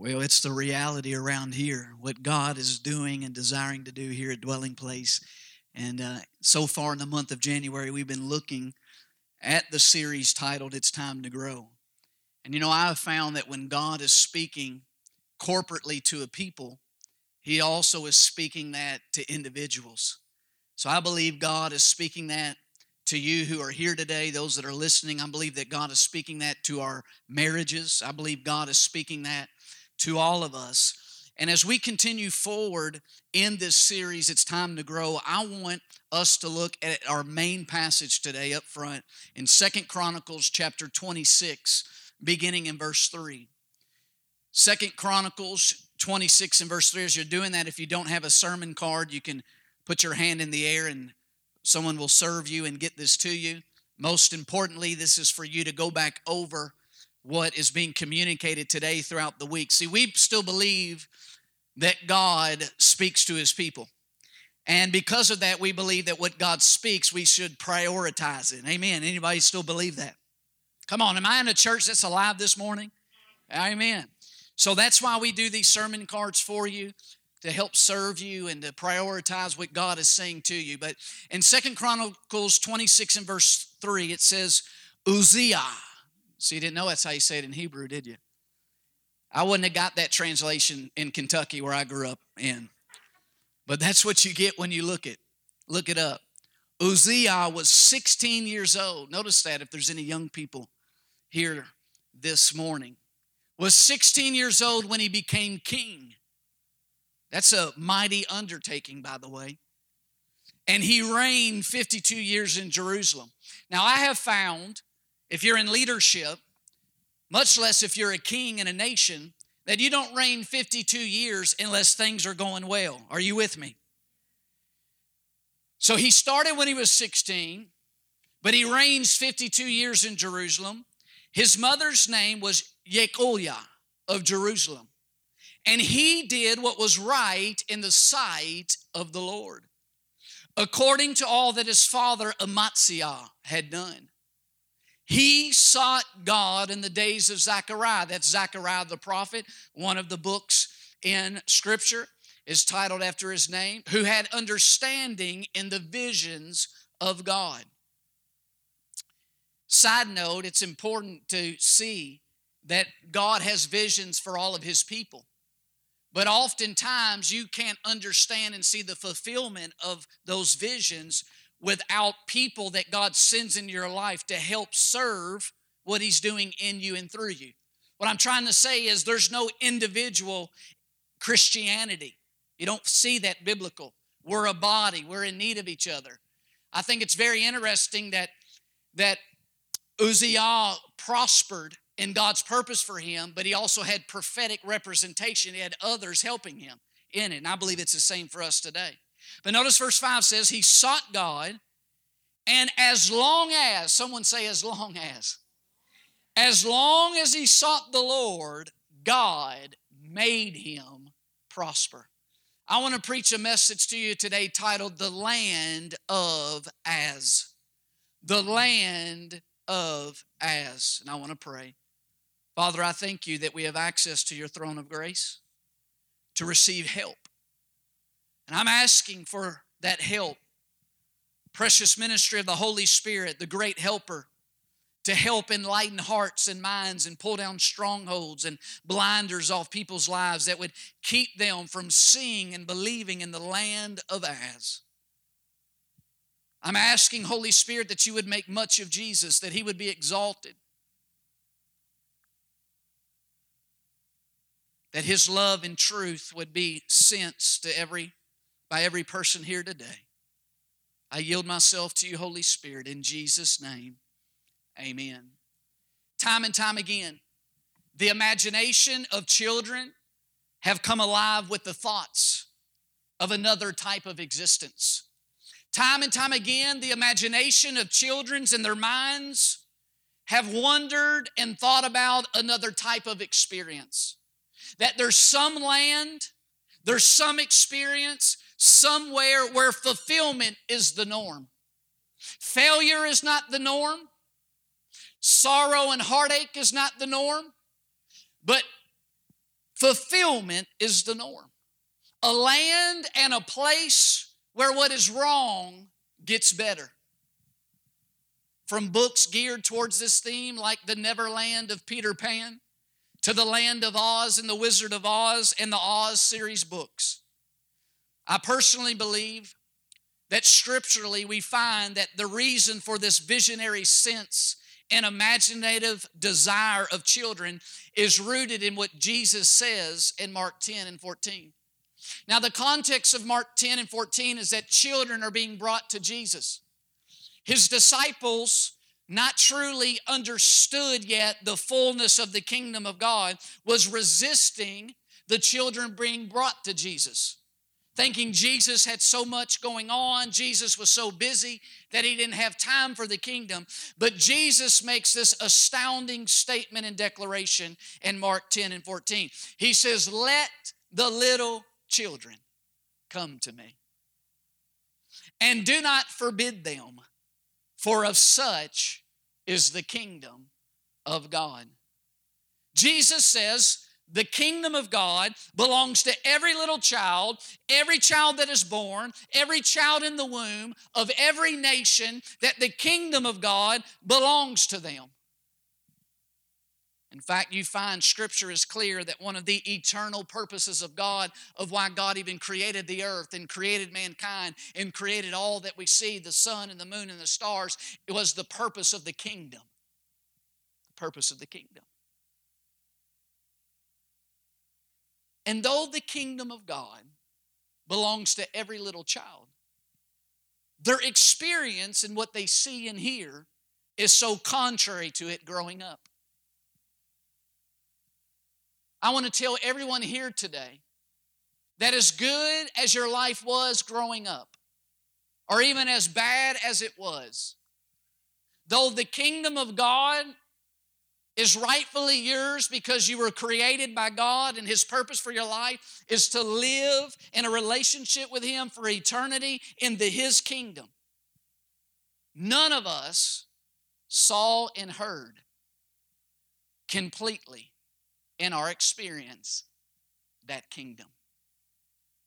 Well, it's the reality around here, what God is doing and desiring to do here at Dwelling Place. And uh, so far in the month of January, we've been looking at the series titled It's Time to Grow. And you know, I have found that when God is speaking corporately to a people, He also is speaking that to individuals. So I believe God is speaking that to you who are here today, those that are listening. I believe that God is speaking that to our marriages. I believe God is speaking that to all of us. And as we continue forward in this series, It's Time to Grow, I want us to look at our main passage today up front in Second Chronicles chapter 26, beginning in verse 3. Second Chronicles 26 and verse 3. As you're doing that, if you don't have a sermon card, you can put your hand in the air and someone will serve you and get this to you. Most importantly, this is for you to go back over what is being communicated today throughout the week. See, we still believe that God speaks to his people. And because of that, we believe that what God speaks, we should prioritize it. Amen. Anybody still believe that? Come on, am I in a church that's alive this morning? Amen. So that's why we do these sermon cards for you to help serve you and to prioritize what God is saying to you. But in Second Chronicles 26 and verse 3, it says, Uzziah so you didn't know that's how you say it in Hebrew, did you? I wouldn't have got that translation in Kentucky where I grew up in. But that's what you get when you look it. Look it up. Uzziah was 16 years old. Notice that if there's any young people here this morning. Was 16 years old when he became king. That's a mighty undertaking, by the way. And he reigned 52 years in Jerusalem. Now, I have found if you're in leadership, much less if you're a king in a nation, that you don't reign 52 years unless things are going well. Are you with me? So he started when he was 16, but he reigns 52 years in Jerusalem. His mother's name was Yekoliah of Jerusalem. And he did what was right in the sight of the Lord, according to all that his father Amaziah had done. He sought God in the days of Zechariah. That's Zechariah the prophet, one of the books in Scripture is titled after his name, who had understanding in the visions of God. Side note, it's important to see that God has visions for all of his people. But oftentimes you can't understand and see the fulfillment of those visions without people that God sends into your life to help serve what He's doing in you and through you. What I'm trying to say is there's no individual Christianity. You don't see that biblical. We're a body, we're in need of each other. I think it's very interesting that that Uzziah prospered in God's purpose for him, but he also had prophetic representation. He had others helping him in it. And I believe it's the same for us today. But notice verse 5 says, He sought God, and as long as, someone say, as long as, as long as he sought the Lord, God made him prosper. I want to preach a message to you today titled The Land of As. The Land of As. And I want to pray. Father, I thank you that we have access to your throne of grace to receive help. And I'm asking for that help. Precious ministry of the Holy Spirit, the great helper, to help enlighten hearts and minds and pull down strongholds and blinders off people's lives that would keep them from seeing and believing in the land of As. I'm asking, Holy Spirit, that you would make much of Jesus, that he would be exalted, that his love and truth would be sensed to every by every person here today. I yield myself to you, Holy Spirit, in Jesus' name. Amen. Time and time again, the imagination of children have come alive with the thoughts of another type of existence. Time and time again, the imagination of children's in their minds have wondered and thought about another type of experience. That there's some land, there's some experience somewhere where fulfillment is the norm. Failure is not the norm. Sorrow and heartache is not the norm. But fulfillment is the norm. A land and a place where what is wrong gets better. From books geared towards this theme, like The Neverland of Peter Pan, to The Land of Oz and The Wizard of Oz and the Oz series books. I personally believe that scripturally we find that the reason for this visionary sense and imaginative desire of children is rooted in what Jesus says in Mark 10 and 14. Now, the context of Mark 10 and 14 is that children are being brought to Jesus. His disciples, not truly understood yet the fullness of the kingdom of God, was resisting the children being brought to Jesus thinking Jesus had so much going on, Jesus was so busy that he didn't have time for the kingdom. But Jesus makes this astounding statement and declaration in Mark 10 and 14. He says, Let the little children come to me, and do not forbid them, for of such is the kingdom of God. Jesus says, the kingdom of God belongs to every little child, every child that is born, every child in the womb of every nation, that the kingdom of God belongs to them. In fact, you find scripture is clear that one of the eternal purposes of God, of why God even created the earth and created mankind and created all that we see the sun and the moon and the stars, it was the purpose of the kingdom. The purpose of the kingdom. And though the kingdom of God belongs to every little child, their experience and what they see and hear is so contrary to it growing up. I want to tell everyone here today that as good as your life was growing up, or even as bad as it was, though the kingdom of God is rightfully yours because you were created by God and His purpose for your life is to live in a relationship with Him for eternity in the His kingdom. None of us saw and heard completely in our experience that kingdom.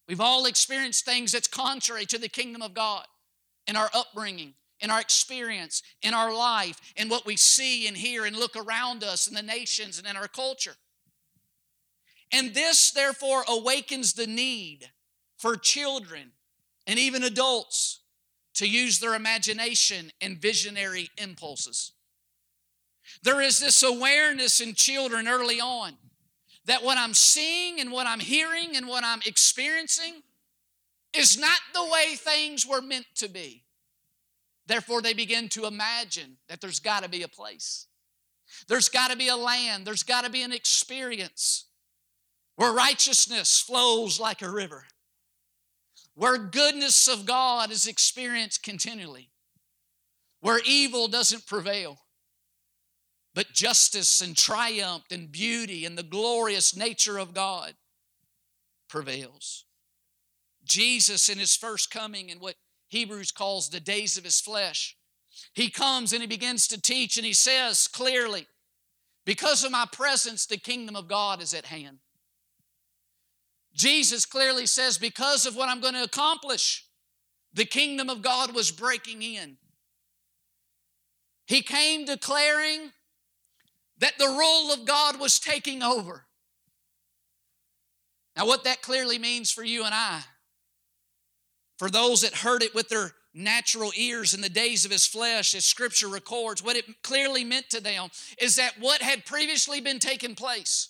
We've all experienced things that's contrary to the kingdom of God in our upbringing, in our experience, in our life, in what we see and hear and look around us in the nations and in our culture. And this, therefore, awakens the need for children and even adults to use their imagination and visionary impulses. There is this awareness in children early on that what I'm seeing and what I'm hearing and what I'm experiencing is not the way things were meant to be. Therefore, they begin to imagine that there's got to be a place. There's got to be a land. There's got to be an experience where righteousness flows like a river, where goodness of God is experienced continually, where evil doesn't prevail, but justice and triumph and beauty and the glorious nature of God prevails. Jesus, in his first coming and what Hebrews calls the days of his flesh. He comes and he begins to teach, and he says clearly, Because of my presence, the kingdom of God is at hand. Jesus clearly says, Because of what I'm going to accomplish, the kingdom of God was breaking in. He came declaring that the rule of God was taking over. Now, what that clearly means for you and I for those that heard it with their natural ears in the days of his flesh, as scripture records, what it clearly meant to them is that what had previously been taking place,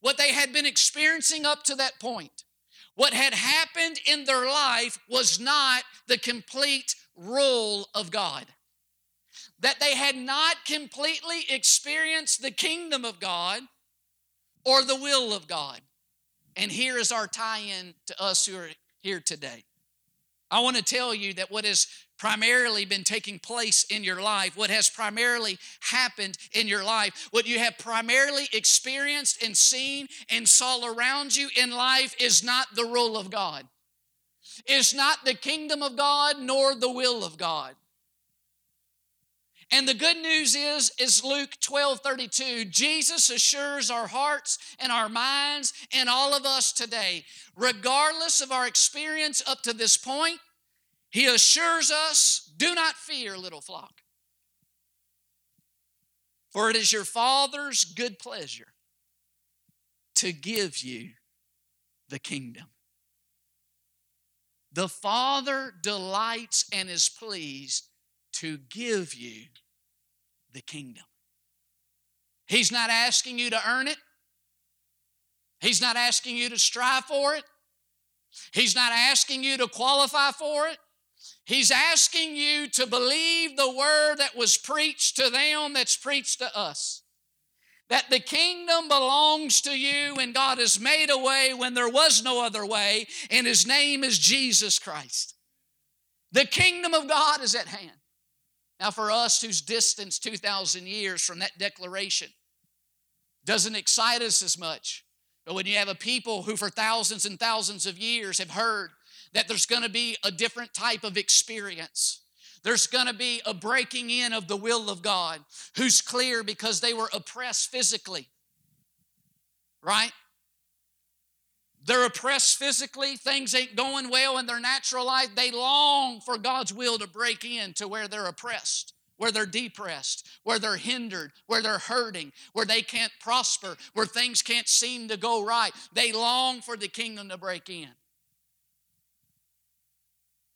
what they had been experiencing up to that point, what had happened in their life was not the complete rule of God. That they had not completely experienced the kingdom of God or the will of God. And here is our tie in to us who are here today. I want to tell you that what has primarily been taking place in your life, what has primarily happened in your life, what you have primarily experienced and seen and saw around you in life is not the rule of God. It's not the kingdom of God nor the will of God. And the good news is, is Luke 12 32. Jesus assures our hearts and our minds and all of us today, regardless of our experience up to this point, he assures us, do not fear, little flock. For it is your Father's good pleasure to give you the kingdom. The Father delights and is pleased to give you the kingdom. He's not asking you to earn it. He's not asking you to strive for it. He's not asking you to qualify for it. He's asking you to believe the word that was preached to them that's preached to us. That the kingdom belongs to you and God has made a way when there was no other way, and His name is Jesus Christ. The kingdom of God is at hand. Now, for us who's distanced 2,000 years from that declaration, doesn't excite us as much. But when you have a people who, for thousands and thousands of years, have heard that there's going to be a different type of experience, there's going to be a breaking in of the will of God, who's clear because they were oppressed physically, right? They're oppressed physically, things ain't going well in their natural life. They long for God's will to break in to where they're oppressed, where they're depressed, where they're hindered, where they're hurting, where they can't prosper, where things can't seem to go right. They long for the kingdom to break in.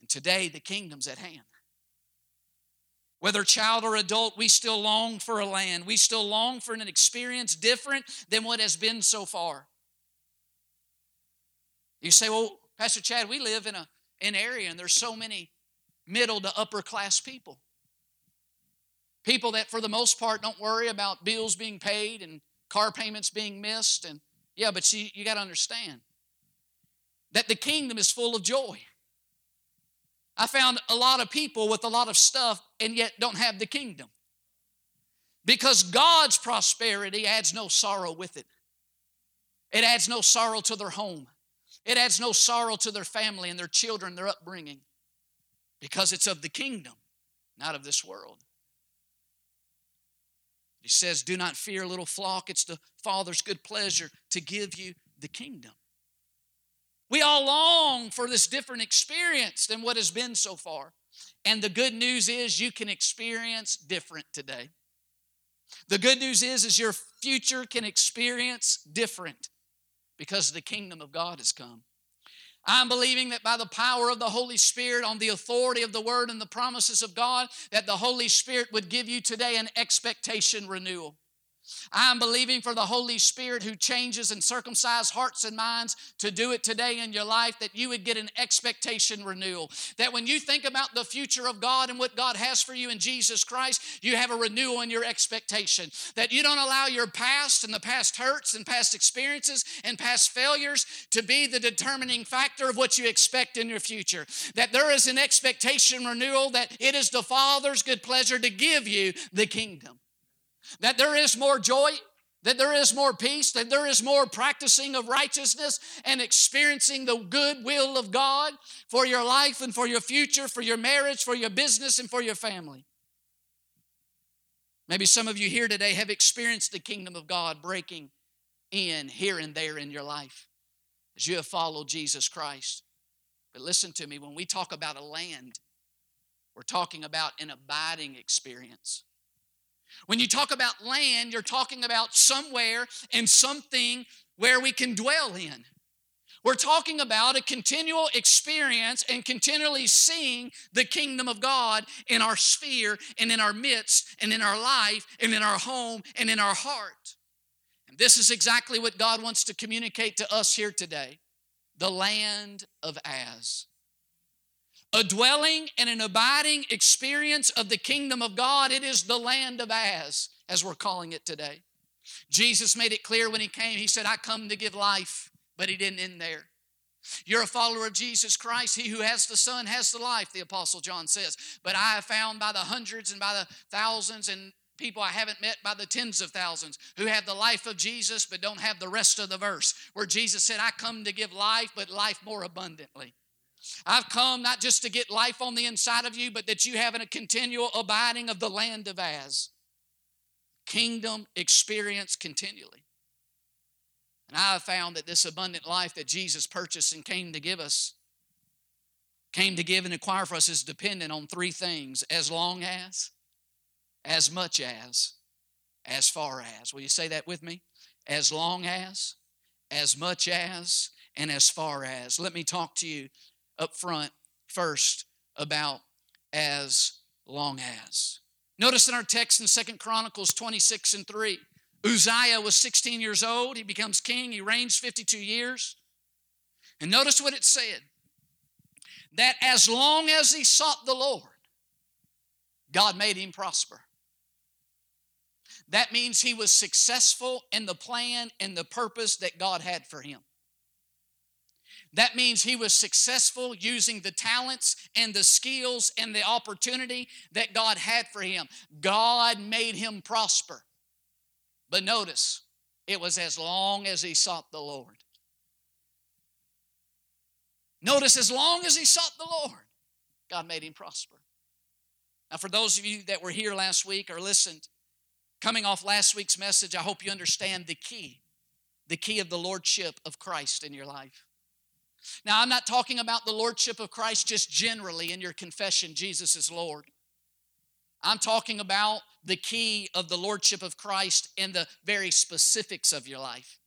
And today, the kingdom's at hand. Whether child or adult, we still long for a land. We still long for an experience different than what has been so far. You say, well, Pastor Chad, we live in a, an area and there's so many middle to upper class people. People that, for the most part, don't worry about bills being paid and car payments being missed. And yeah, but see, you got to understand that the kingdom is full of joy. I found a lot of people with a lot of stuff and yet don't have the kingdom. Because God's prosperity adds no sorrow with it, it adds no sorrow to their home. It adds no sorrow to their family and their children, their upbringing, because it's of the kingdom, not of this world. He says, Do not fear, little flock. It's the Father's good pleasure to give you the kingdom. We all long for this different experience than what has been so far. And the good news is you can experience different today. The good news is is your future can experience different because the kingdom of God has come. I'm believing that by the power of the Holy Spirit, on the authority of the Word and the promises of God, that the Holy Spirit would give you today an expectation renewal. I'm believing for the Holy Spirit who changes and circumcises hearts and minds to do it today in your life, that you would get an expectation renewal. That when you think about the future of God and what God has for you in Jesus Christ, you have a renewal in your expectation. That you don't allow your past and the past hurts and past experiences and past failures to be the determining factor of what you expect in your future. That there is an expectation renewal, that it is the Father's good pleasure to give you the kingdom that there is more joy, that there is more peace, that there is more practicing of righteousness and experiencing the good will of God for your life and for your future, for your marriage, for your business, and for your family. Maybe some of you here today have experienced the kingdom of God breaking in here and there in your life as you have followed Jesus Christ. But listen to me, when we talk about a land, we're talking about an abiding experience. When you talk about land, you're talking about somewhere and something where we can dwell in. We're talking about a continual experience and continually seeing the kingdom of God in our sphere and in our midst and in our life and in our home and in our heart. And this is exactly what God wants to communicate to us here today the land of As a dwelling and an abiding experience of the kingdom of God. It is the land of Az, as we're calling it today. Jesus made it clear when he came. He said, I come to give life, but he didn't end there. You're a follower of Jesus Christ. He who has the Son has the life, the Apostle John says. But I have found by the hundreds and by the thousands and people I haven't met by the tens of thousands who have the life of Jesus but don't have the rest of the verse, where Jesus said, I come to give life, but life more abundantly. I've come not just to get life on the inside of you, but that you have in a continual abiding of the land of As. Kingdom experience continually. And I have found that this abundant life that Jesus purchased and came to give us, came to give and acquire for us, is dependent on three things as long as, as much as, as far as. Will you say that with me? As long as, as much as, and as far as. Let me talk to you up front first about as long as. Notice in our text in Second Chronicles 26 and 3, Uzziah was 16 years old. He becomes king. He reigns 52 years. And notice what it said that as long as he sought the Lord, God made him prosper. That means he was successful in the plan and the purpose that God had for him. That means he was successful using the talents and the skills and the opportunity that God had for him. God made him prosper. But notice, it was as long as he sought the Lord. Notice, as long as he sought the Lord, God made him prosper. Now, for those of you that were here last week or listened, coming off last week's message, I hope you understand the key, the key of the lordship of Christ in your life. Now, I'm not talking about the lordship of Christ just generally in your confession, Jesus is Lord. I'm talking about the key of the lordship of Christ in the very specifics of your life.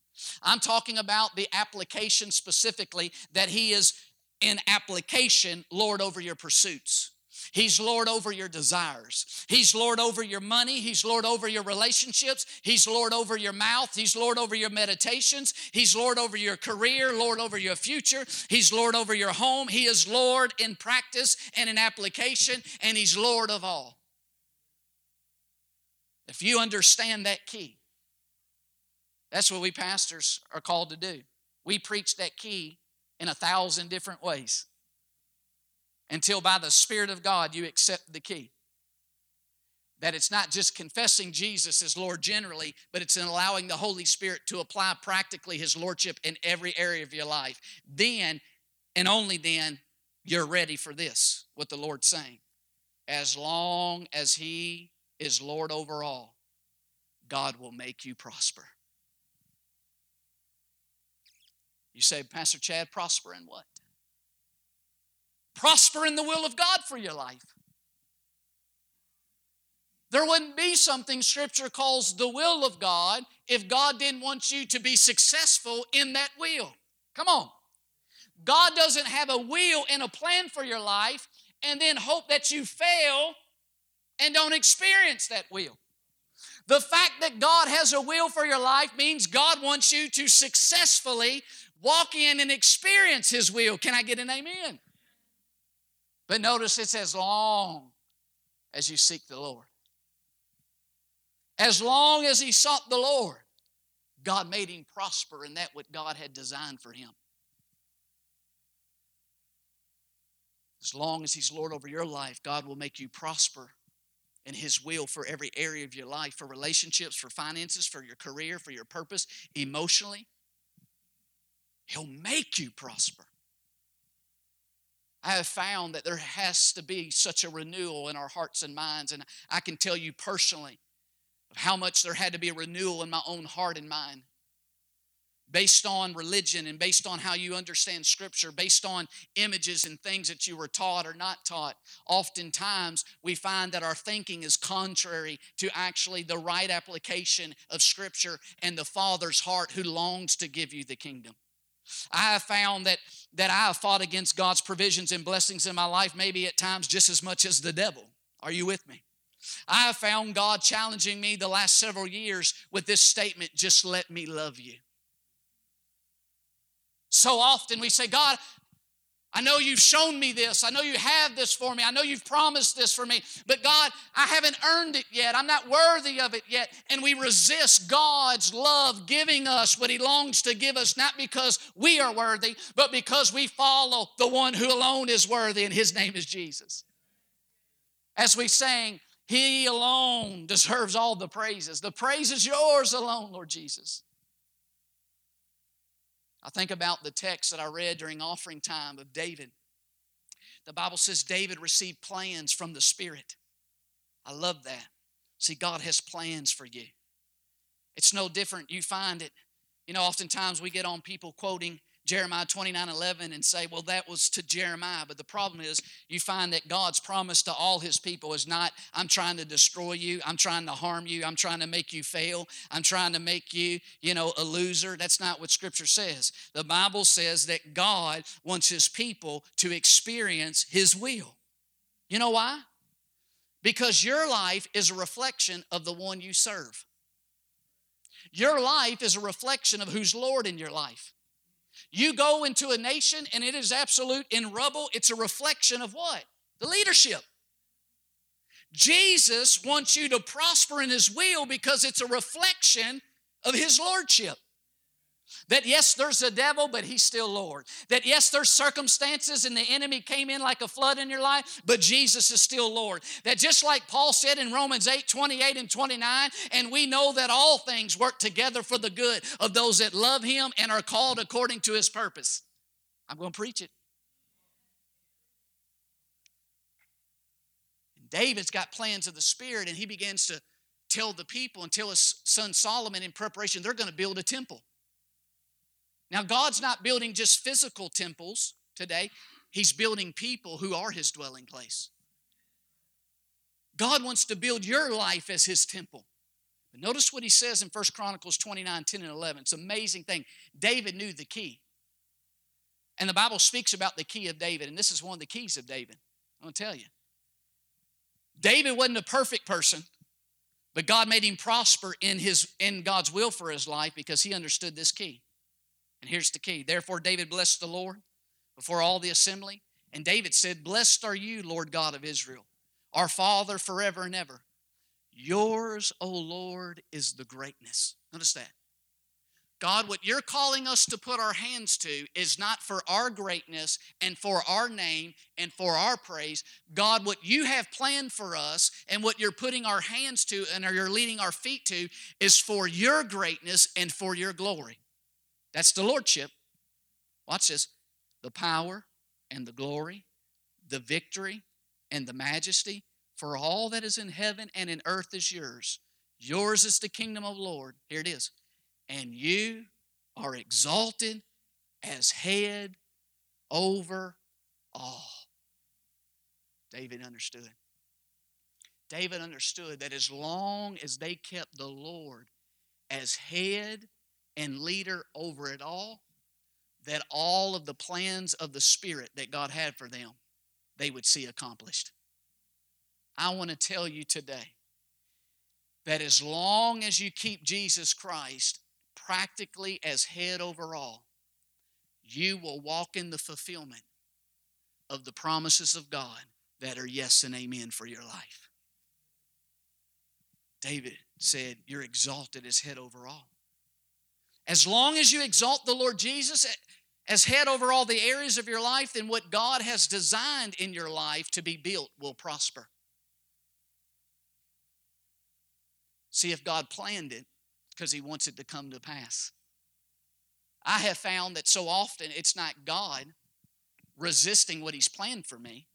I'm talking about the application specifically that He is in application Lord over your pursuits. He's Lord over your desires. He's Lord over your money. He's Lord over your relationships. He's Lord over your mouth. He's Lord over your meditations. He's Lord over your career, Lord over your future. He's Lord over your home. He is Lord in practice and in application, and He's Lord of all. If you understand that key, that's what we pastors are called to do. We preach that key in a thousand different ways until by the Spirit of God you accept the key. That it's not just confessing Jesus as Lord generally, but it's in allowing the Holy Spirit to apply practically His Lordship in every area of your life. Then, and only then, you're ready for this, what the Lord's saying. As long as He is Lord over all, God will make you prosper. You say, Pastor Chad, prosper in what? Prosper in the will of God for your life. There wouldn't be something Scripture calls the will of God if God didn't want you to be successful in that will. Come on. God doesn't have a will and a plan for your life and then hope that you fail and don't experience that will. The fact that God has a will for your life means God wants you to successfully walk in and experience His will. Can I get an amen? But notice it's as long as you seek the Lord. As long as he sought the Lord, God made him prosper in that what God had designed for him. As long as he's Lord over your life, God will make you prosper in his will for every area of your life for relationships, for finances, for your career, for your purpose, emotionally. He'll make you prosper. I have found that there has to be such a renewal in our hearts and minds. And I can tell you personally how much there had to be a renewal in my own heart and mind based on religion and based on how you understand scripture, based on images and things that you were taught or not taught. Oftentimes, we find that our thinking is contrary to actually the right application of scripture and the Father's heart who longs to give you the kingdom. I have found that, that I have fought against God's provisions and blessings in my life, maybe at times just as much as the devil. Are you with me? I have found God challenging me the last several years with this statement just let me love you. So often we say, God, I know you've shown me this. I know you have this for me. I know you've promised this for me. But God, I haven't earned it yet. I'm not worthy of it yet. And we resist God's love giving us what He longs to give us, not because we are worthy, but because we follow the one who alone is worthy, and His name is Jesus. As we sang, He alone deserves all the praises. The praise is yours alone, Lord Jesus. I think about the text that I read during offering time of David. The Bible says David received plans from the Spirit. I love that. See, God has plans for you. It's no different. You find it, you know, oftentimes we get on people quoting Jeremiah 29 11 and say, well, that was to Jeremiah. But the problem is, you find that God's promise to all his people is not, I'm trying to destroy you, I'm trying to harm you, I'm trying to make you fail, I'm trying to make you, you know, a loser. That's not what Scripture says. The Bible says that God wants his people to experience his will. You know why? Because your life is a reflection of the one you serve. Your life is a reflection of who's Lord in your life. You go into a nation and it is absolute in rubble. It's a reflection of what? The leadership. Jesus wants you to prosper in His will because it's a reflection of His Lordship. That yes, there's a devil, but he's still Lord. That yes, there's circumstances and the enemy came in like a flood in your life, but Jesus is still Lord. That just like Paul said in Romans 8 28 and 29, and we know that all things work together for the good of those that love him and are called according to his purpose. I'm going to preach it. David's got plans of the Spirit, and he begins to tell the people and tell his son Solomon in preparation, they're going to build a temple. Now, God's not building just physical temples today, He's building people who are His dwelling place. God wants to build your life as His temple. But notice what He says in 1 Chronicles 29 10 and 11. It's an amazing thing. David knew the key. And the Bible speaks about the key of David, and this is one of the keys of David. I'm going to tell you. David wasn't a perfect person, but God made him prosper in, his, in God's will for his life because he understood this key. And here's the key. Therefore, David blessed the Lord before all the assembly. And David said, Blessed are you, Lord God of Israel, our Father forever and ever. Yours, O Lord, is the greatness. Notice that. God, what you're calling us to put our hands to is not for our greatness and for our name and for our praise. God, what you have planned for us and what you're putting our hands to and you're leading our feet to is for your greatness and for your glory. That's the lordship. Watch this the power and the glory, the victory and the majesty for all that is in heaven and in earth is yours. Yours is the kingdom of the Lord. Here it is. And you are exalted as head over all. David understood. David understood that as long as they kept the Lord as head and leader over it all, that all of the plans of the Spirit that God had for them, they would see accomplished. I want to tell you today that as long as you keep Jesus Christ practically as head over all, you will walk in the fulfillment of the promises of God that are yes and amen for your life. David said, You're exalted as head over all. As long as you exalt the Lord Jesus as head over all the areas of your life, then what God has designed in your life to be built will prosper. See if God planned it because He wants it to come to pass. I have found that so often it's not God resisting what He's planned for me,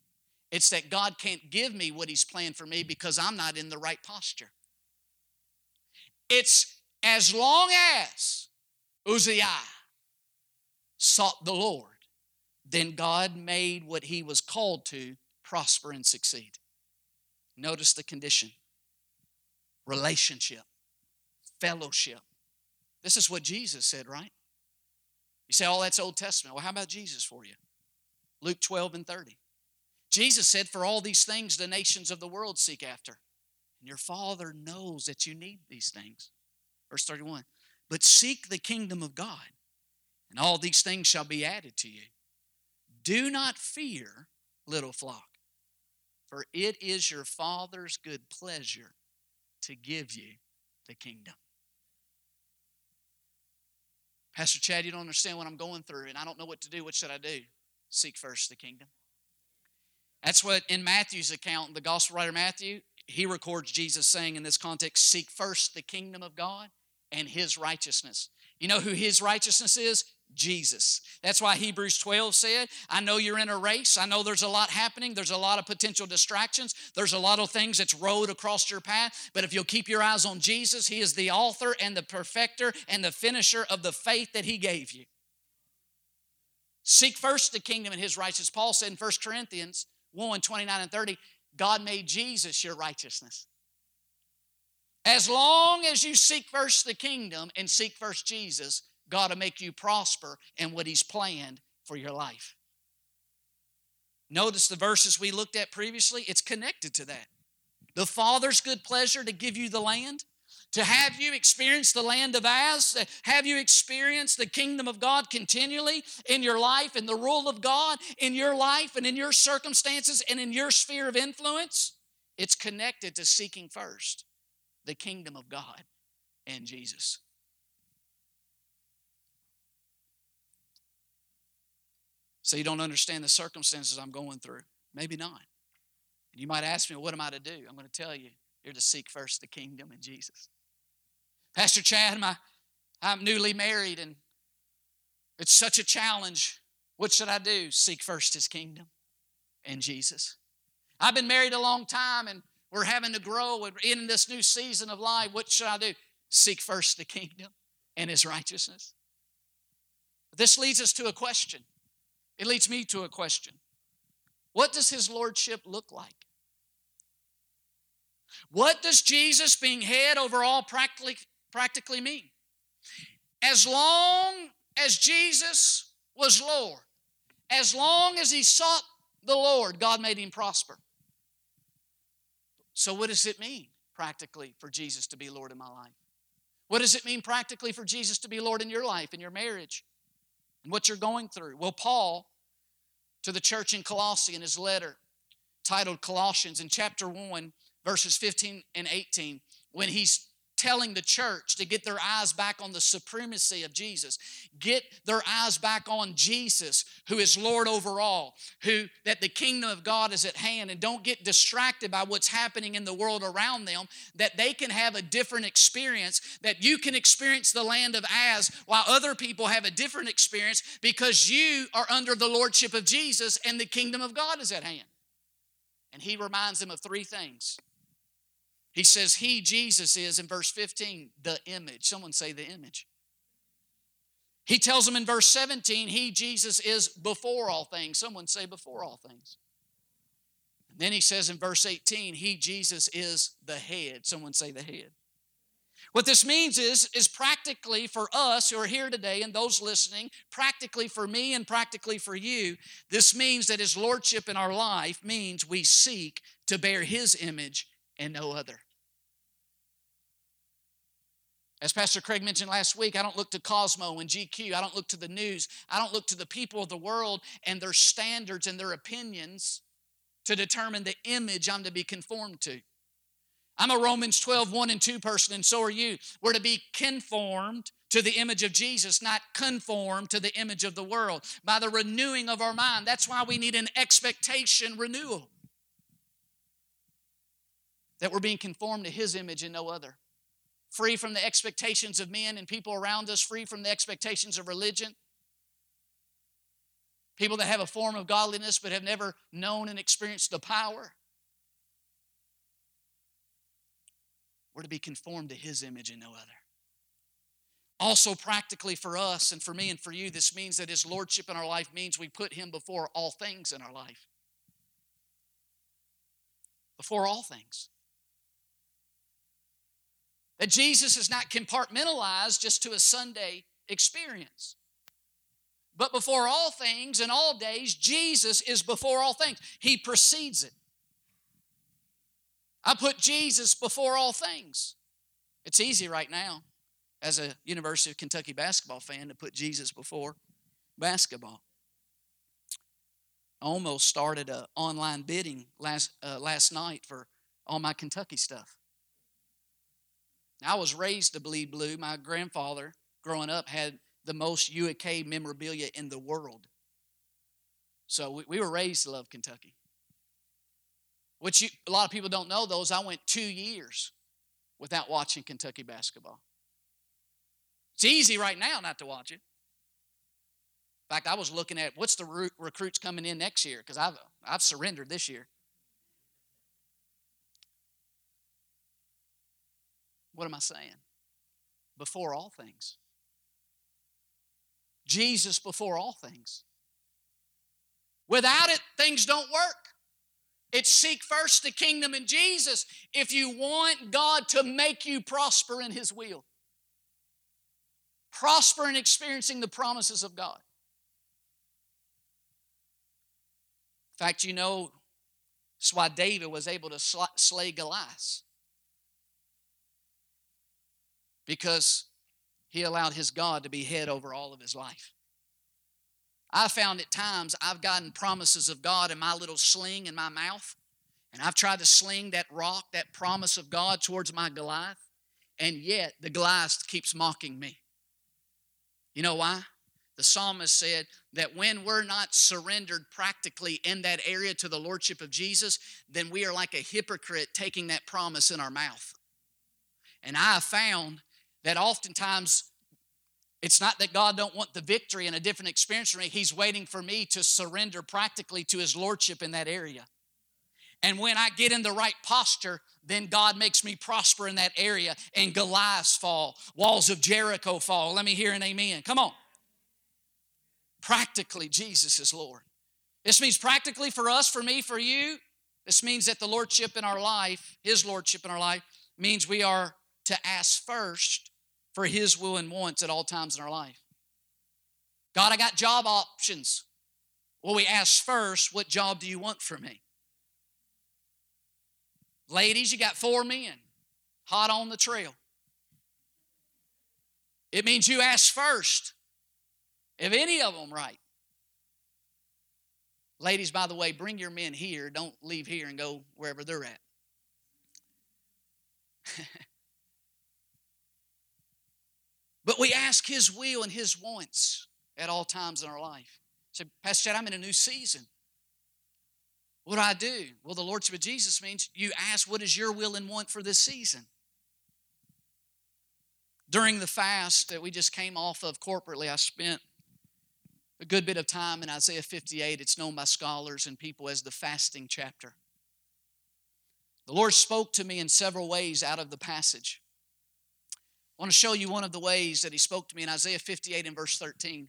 it's that God can't give me what He's planned for me because I'm not in the right posture. It's as long as Uzziah sought the Lord, then God made what he was called to prosper and succeed. Notice the condition relationship, fellowship. This is what Jesus said, right? You say, oh, that's Old Testament. Well, how about Jesus for you? Luke 12 and 30. Jesus said, For all these things the nations of the world seek after. And your Father knows that you need these things. Verse 31 but seek the kingdom of God, and all these things shall be added to you. Do not fear, little flock, for it is your Father's good pleasure to give you the kingdom. Pastor Chad, you don't understand what I'm going through, and I don't know what to do. What should I do? Seek first the kingdom. That's what in Matthew's account, the gospel writer Matthew, he records Jesus saying in this context, Seek first the kingdom of God and his righteousness. You know who his righteousness is? Jesus. That's why Hebrews 12 said, I know you're in a race. I know there's a lot happening. There's a lot of potential distractions. There's a lot of things that's rode across your path. But if you'll keep your eyes on Jesus, He is the author and the perfecter and the finisher of the faith that He gave you. Seek first the kingdom and His righteousness. Paul said in 1 Corinthians 1 29 and 30, God made Jesus your righteousness. As long as you seek first the kingdom and seek first Jesus, God will make you prosper in what He's planned for your life. Notice the verses we looked at previously, it's connected to that. The Father's good pleasure to give you the land, to have you experience the land of to have you experience the kingdom of God continually in your life and the rule of God in your life and in your circumstances and in your sphere of influence. It's connected to seeking first the kingdom of God and Jesus. So you don't understand the circumstances I'm going through. Maybe not. And you might ask me, what am I to do? I'm going to tell you, you're to seek first the kingdom and Jesus. Pastor Chad, my, I'm newly married and it's such a challenge. What should I do? Seek first his kingdom and Jesus. I've been married a long time and we're having to grow in this new season of life. What should I do? Seek first the kingdom and his righteousness. This leads us to a question. It leads me to a question. What does his lordship look like? What does Jesus being head over all practically, practically mean? As long as Jesus was Lord, as long as he sought the Lord, God made him prosper. So, what does it mean practically for Jesus to be Lord in my life? What does it mean practically for Jesus to be Lord in your life, in your marriage, and what you're going through? Well, Paul, to the church in Colossae, in his letter titled Colossians, in chapter 1, verses 15 and 18, when he's telling the church to get their eyes back on the supremacy of Jesus. Get their eyes back on Jesus, who is Lord over all, who that the kingdom of God is at hand, and don't get distracted by what's happening in the world around them, that they can have a different experience, that you can experience the land of As while other people have a different experience because you are under the lordship of Jesus and the kingdom of God is at hand. And he reminds them of three things he says, He, Jesus, is in verse 15, the image. Someone say the image. He tells them in verse 17, He, Jesus, is before all things. Someone say before all things. And then he says in verse 18, He, Jesus, is the head. Someone say the head. What this means is, is practically for us who are here today and those listening, practically for me and practically for you, this means that His Lordship in our life means we seek to bear His image and no other. As Pastor Craig mentioned last week, I don't look to Cosmo and GQ. I don't look to the news. I don't look to the people of the world and their standards and their opinions to determine the image I'm to be conformed to. I'm a Romans 12, 1 and 2 person, and so are you. We're to be conformed to the image of Jesus, not conform to the image of the world by the renewing of our mind. That's why we need an expectation renewal that we're being conformed to His image and no other. Free from the expectations of men and people around us, free from the expectations of religion. People that have a form of godliness but have never known and experienced the power. We're to be conformed to His image and no other. Also, practically for us and for me and for you, this means that His Lordship in our life means we put Him before all things in our life. Before all things. That Jesus is not compartmentalized just to a Sunday experience. But before all things and all days, Jesus is before all things. He precedes it. I put Jesus before all things. It's easy right now, as a University of Kentucky basketball fan, to put Jesus before basketball. I almost started a online bidding last uh, last night for all my Kentucky stuff. I was raised to bleed blue. My grandfather, growing up, had the most UK memorabilia in the world. So we, we were raised to love Kentucky. Which you, a lot of people don't know, those I went two years without watching Kentucky basketball. It's easy right now not to watch it. In fact, I was looking at what's the recruits coming in next year because I've, I've surrendered this year. What am I saying? Before all things. Jesus before all things. Without it, things don't work. It's seek first the kingdom and Jesus if you want God to make you prosper in His will. Prosper in experiencing the promises of God. In fact, you know, that's why David was able to slay Goliath. Because he allowed his God to be head over all of his life. I found at times I've gotten promises of God in my little sling in my mouth, and I've tried to sling that rock, that promise of God towards my Goliath, and yet the Goliath keeps mocking me. You know why? The psalmist said that when we're not surrendered practically in that area to the Lordship of Jesus, then we are like a hypocrite taking that promise in our mouth. And I found that oftentimes it's not that God don't want the victory and a different experience for me. He's waiting for me to surrender practically to his lordship in that area. And when I get in the right posture, then God makes me prosper in that area and Goliaths fall, walls of Jericho fall. Let me hear an amen. Come on. Practically, Jesus is Lord. This means practically for us, for me, for you. This means that the lordship in our life, his lordship in our life, means we are to ask first for His will and wants at all times in our life. God, I got job options. Well, we ask first, what job do you want for me? Ladies, you got four men hot on the trail. It means you ask first if any of them right. Ladies, by the way, bring your men here. Don't leave here and go wherever they're at. But we ask His will and His wants at all times in our life. Say, Pastor Chad, I'm in a new season. What do I do? Well, the Lordship of Jesus means you ask, What is your will and want for this season? During the fast that we just came off of corporately, I spent a good bit of time in Isaiah 58. It's known by scholars and people as the fasting chapter. The Lord spoke to me in several ways out of the passage. I want to show you one of the ways that he spoke to me in Isaiah 58 and verse 13. It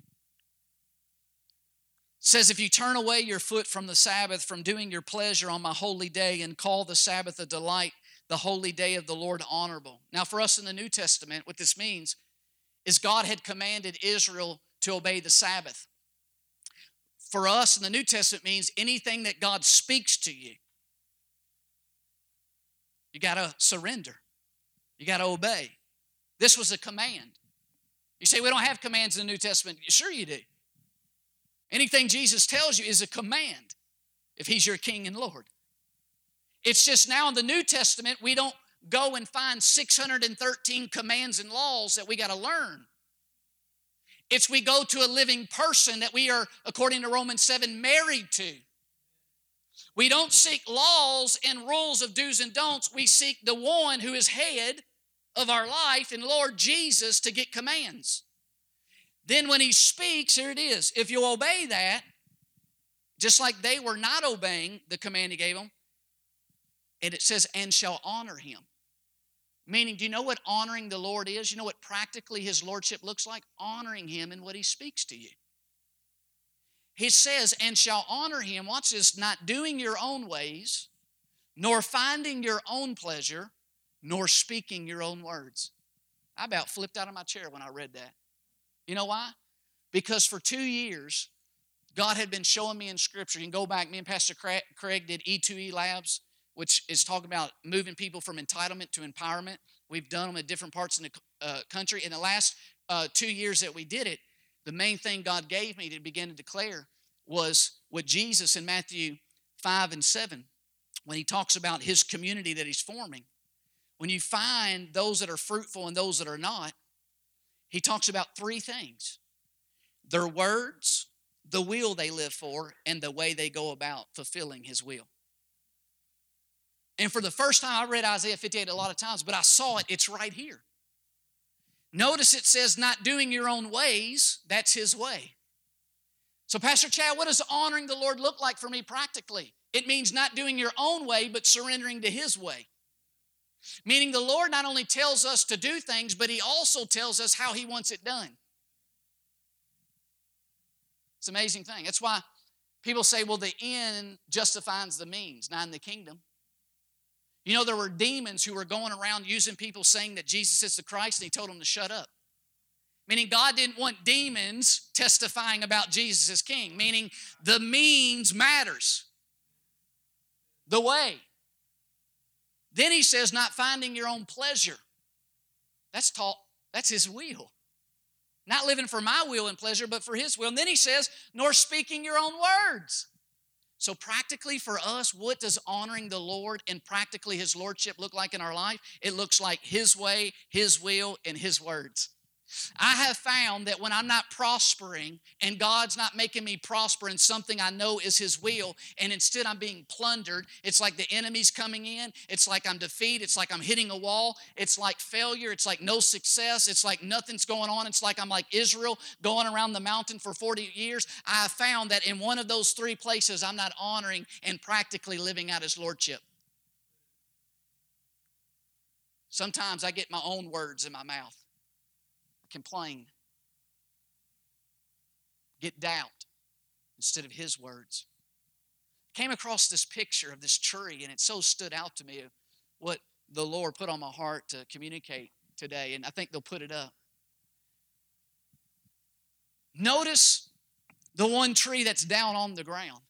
says, If you turn away your foot from the Sabbath, from doing your pleasure on my holy day, and call the Sabbath a delight, the holy day of the Lord honorable. Now, for us in the New Testament, what this means is God had commanded Israel to obey the Sabbath. For us in the New Testament means anything that God speaks to you, you got to surrender, you got to obey. This was a command. You say, we don't have commands in the New Testament. Sure, you do. Anything Jesus tells you is a command if He's your King and Lord. It's just now in the New Testament, we don't go and find 613 commands and laws that we got to learn. It's we go to a living person that we are, according to Romans 7, married to. We don't seek laws and rules of do's and don'ts. We seek the one who is head of our life in Lord Jesus to get commands. Then when he speaks, here it is. If you obey that, just like they were not obeying the command he gave them, and it says, and shall honor him. Meaning, do you know what honoring the Lord is? You know what practically his lordship looks like? Honoring him in what he speaks to you. He says, and shall honor him. Watch this, not doing your own ways, nor finding your own pleasure, nor speaking your own words. I about flipped out of my chair when I read that. You know why? Because for two years, God had been showing me in Scripture. You can go back, me and Pastor Craig did E2E Labs, which is talking about moving people from entitlement to empowerment. We've done them at different parts in the uh, country. In the last uh, two years that we did it, the main thing God gave me to begin to declare was with Jesus in Matthew 5 and 7 when he talks about his community that he's forming. When you find those that are fruitful and those that are not, he talks about three things their words, the will they live for, and the way they go about fulfilling his will. And for the first time, I read Isaiah 58 a lot of times, but I saw it, it's right here. Notice it says, not doing your own ways, that's his way. So, Pastor Chad, what does honoring the Lord look like for me practically? It means not doing your own way, but surrendering to his way. Meaning the Lord not only tells us to do things, but he also tells us how he wants it done. It's an amazing thing. That's why people say, well, the end justifies the means, not in the kingdom. You know, there were demons who were going around using people saying that Jesus is the Christ, and he told them to shut up. Meaning, God didn't want demons testifying about Jesus as king, meaning the means matters, the way. Then he says, not finding your own pleasure. That's taught, that's his will. Not living for my will and pleasure, but for his will. And then he says, nor speaking your own words. So, practically for us, what does honoring the Lord and practically His Lordship look like in our life? It looks like His way, His will, and His words. I have found that when I'm not prospering and God's not making me prosper in something I know is His will, and instead I'm being plundered, it's like the enemy's coming in. It's like I'm defeated. It's like I'm hitting a wall. It's like failure. It's like no success. It's like nothing's going on. It's like I'm like Israel going around the mountain for 40 years. I have found that in one of those three places, I'm not honoring and practically living out His Lordship. Sometimes I get my own words in my mouth complain, get doubt instead of his words. Came across this picture of this tree, and it so stood out to me of what the Lord put on my heart to communicate today, and I think they'll put it up. Notice the one tree that's down on the ground.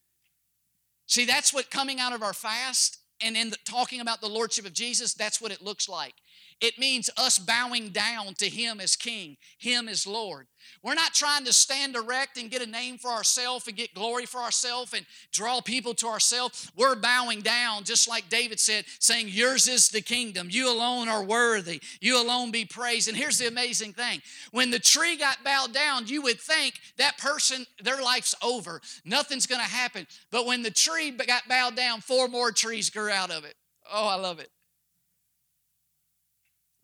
See, that's what coming out of our fast and in the, talking about the Lordship of Jesus, that's what it looks like. It means us bowing down to Him as King, Him as Lord. We're not trying to stand erect and get a name for ourselves and get glory for ourselves and draw people to ourselves. We're bowing down, just like David said, saying, Yours is the kingdom. You alone are worthy. You alone be praised. And here's the amazing thing when the tree got bowed down, you would think that person, their life's over. Nothing's going to happen. But when the tree got bowed down, four more trees grew out of it. Oh, I love it.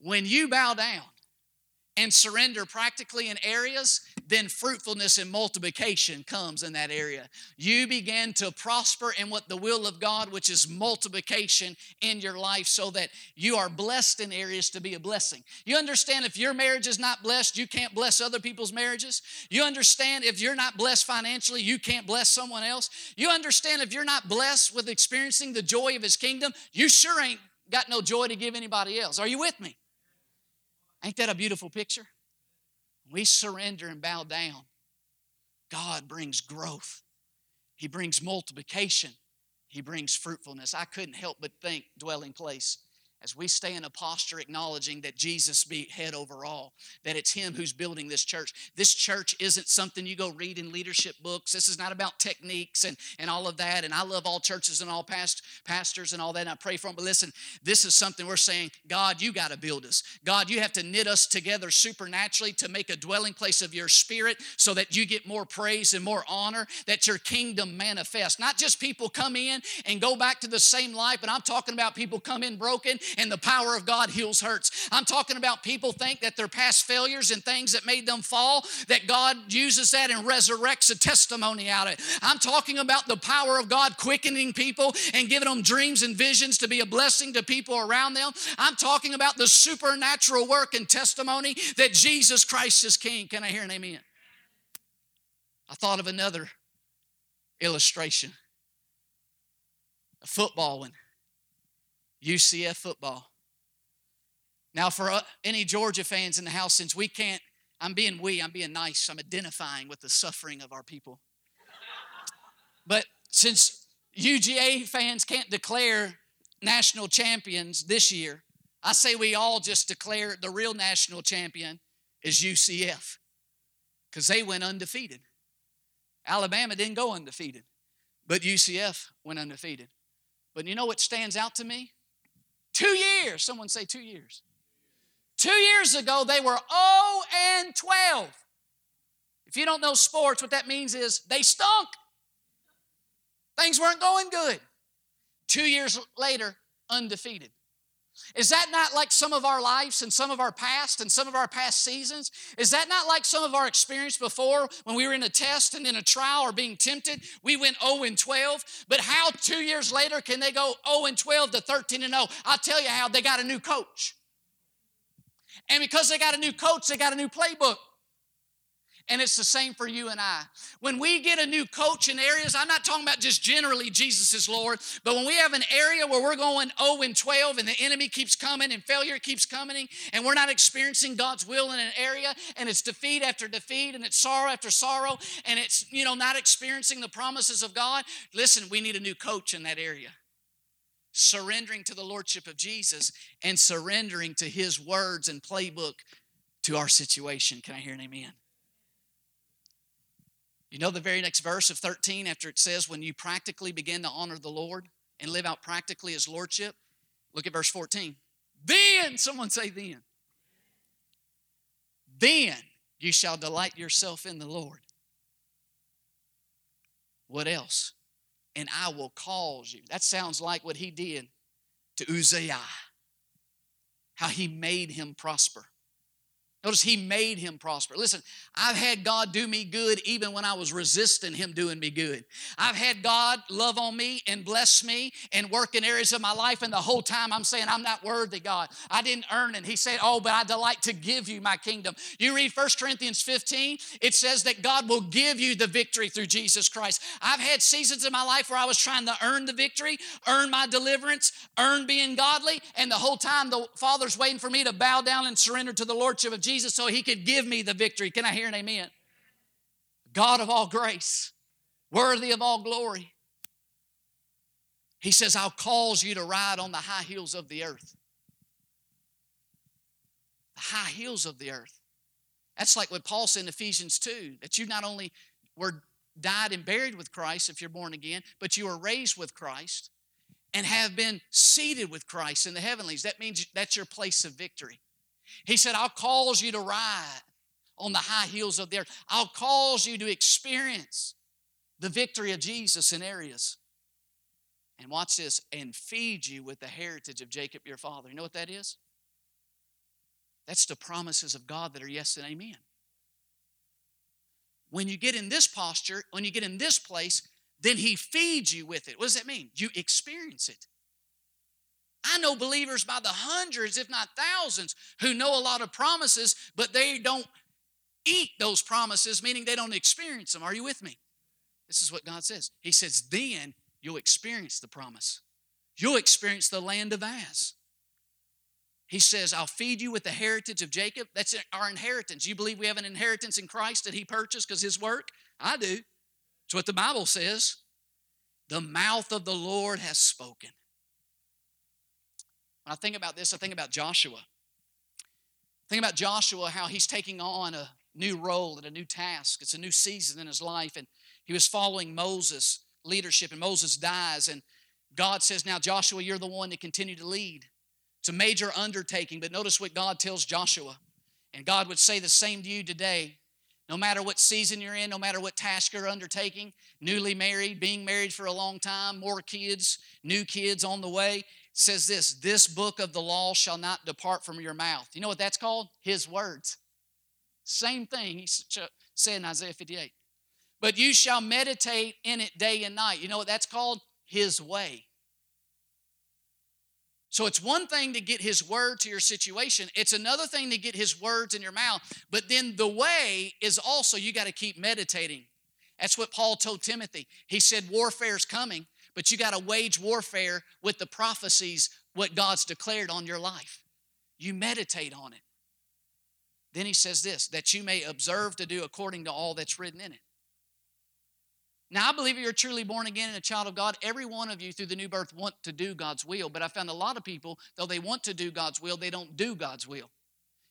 When you bow down and surrender practically in areas, then fruitfulness and multiplication comes in that area. You begin to prosper in what the will of God, which is multiplication in your life, so that you are blessed in areas to be a blessing. You understand if your marriage is not blessed, you can't bless other people's marriages. You understand if you're not blessed financially, you can't bless someone else. You understand if you're not blessed with experiencing the joy of His kingdom, you sure ain't got no joy to give anybody else. Are you with me? Ain't that a beautiful picture? We surrender and bow down. God brings growth, He brings multiplication, He brings fruitfulness. I couldn't help but think, dwelling place as we stay in a posture acknowledging that Jesus be head over all, that it's Him who's building this church. This church isn't something you go read in leadership books. This is not about techniques and, and all of that. And I love all churches and all past, pastors and all that, and I pray for them. But listen, this is something we're saying, God, you got to build us. God, you have to knit us together supernaturally to make a dwelling place of your spirit so that you get more praise and more honor, that your kingdom manifests. Not just people come in and go back to the same life, but I'm talking about people come in broken and the power of God heals hurts. I'm talking about people think that their past failures and things that made them fall, that God uses that and resurrects a testimony out of it. I'm talking about the power of God quickening people and giving them dreams and visions to be a blessing to people around them. I'm talking about the supernatural work and testimony that Jesus Christ is King. Can I hear an amen? I thought of another illustration a football one. UCF football. Now, for uh, any Georgia fans in the house, since we can't, I'm being we, I'm being nice, I'm identifying with the suffering of our people. But since UGA fans can't declare national champions this year, I say we all just declare the real national champion is UCF because they went undefeated. Alabama didn't go undefeated. But UCF went undefeated. But you know what stands out to me? Two years. Someone say two years. Two years ago, they were 0 and 12. If you don't know sports, what that means is they stunk. Things weren't going good. Two years later, undefeated. Is that not like some of our lives and some of our past and some of our past seasons? Is that not like some of our experience before when we were in a test and in a trial or being tempted? We went 0 and 12. But how two years later can they go 0 and 12 to 13 and 0? I'll tell you how they got a new coach. And because they got a new coach, they got a new playbook. And it's the same for you and I. When we get a new coach in areas, I'm not talking about just generally Jesus is Lord, but when we have an area where we're going 0 and 12 and the enemy keeps coming and failure keeps coming and we're not experiencing God's will in an area and it's defeat after defeat and it's sorrow after sorrow and it's, you know, not experiencing the promises of God, listen, we need a new coach in that area surrendering to the lordship of Jesus and surrendering to his words and playbook to our situation. Can I hear an amen? You know the very next verse of 13 after it says, when you practically begin to honor the Lord and live out practically his lordship? Look at verse 14. Then, someone say, then. Then you shall delight yourself in the Lord. What else? And I will cause you. That sounds like what he did to Uzziah, how he made him prosper. Notice he made him prosper. Listen, I've had God do me good even when I was resisting him doing me good. I've had God love on me and bless me and work in areas of my life, and the whole time I'm saying, I'm not worthy, God. I didn't earn it. He said, Oh, but I delight to give you my kingdom. You read 1 Corinthians 15, it says that God will give you the victory through Jesus Christ. I've had seasons in my life where I was trying to earn the victory, earn my deliverance, earn being godly, and the whole time the Father's waiting for me to bow down and surrender to the Lordship of Jesus Jesus so he could give me the victory. Can I hear an amen? God of all grace, worthy of all glory. He says, I'll cause you to ride on the high hills of the earth. The high hills of the earth. That's like what Paul said in Ephesians 2 that you not only were died and buried with Christ if you're born again, but you were raised with Christ and have been seated with Christ in the heavenlies. That means that's your place of victory. He said, I'll cause you to ride on the high hills of the earth. I'll cause you to experience the victory of Jesus in areas. And watch this, and feed you with the heritage of Jacob your father. You know what that is? That's the promises of God that are yes and amen. When you get in this posture, when you get in this place, then He feeds you with it. What does that mean? You experience it. I know believers by the hundreds, if not thousands, who know a lot of promises, but they don't eat those promises, meaning they don't experience them. Are you with me? This is what God says. He says, then you'll experience the promise. You'll experience the land of As. He says, I'll feed you with the heritage of Jacob. That's our inheritance. You believe we have an inheritance in Christ that He purchased because His work? I do. It's what the Bible says. The mouth of the Lord has spoken. When I think about this, I think about Joshua. Think about Joshua, how he's taking on a new role and a new task. It's a new season in his life, and he was following Moses' leadership, and Moses dies, and God says, Now, Joshua, you're the one to continue to lead. It's a major undertaking, but notice what God tells Joshua. And God would say the same to you today. No matter what season you're in, no matter what task you're undertaking, newly married, being married for a long time, more kids, new kids on the way, says this this book of the law shall not depart from your mouth. You know what that's called? His words. Same thing he said in Isaiah 58. But you shall meditate in it day and night. You know what that's called? His way. So it's one thing to get his word to your situation, it's another thing to get his words in your mouth. But then the way is also you got to keep meditating. That's what Paul told Timothy. He said, Warfare's coming, but you got to wage warfare with the prophecies, what God's declared on your life. You meditate on it. Then he says this that you may observe to do according to all that's written in it. Now, I believe you're truly born again and a child of God. Every one of you through the new birth want to do God's will, but I found a lot of people, though they want to do God's will, they don't do God's will.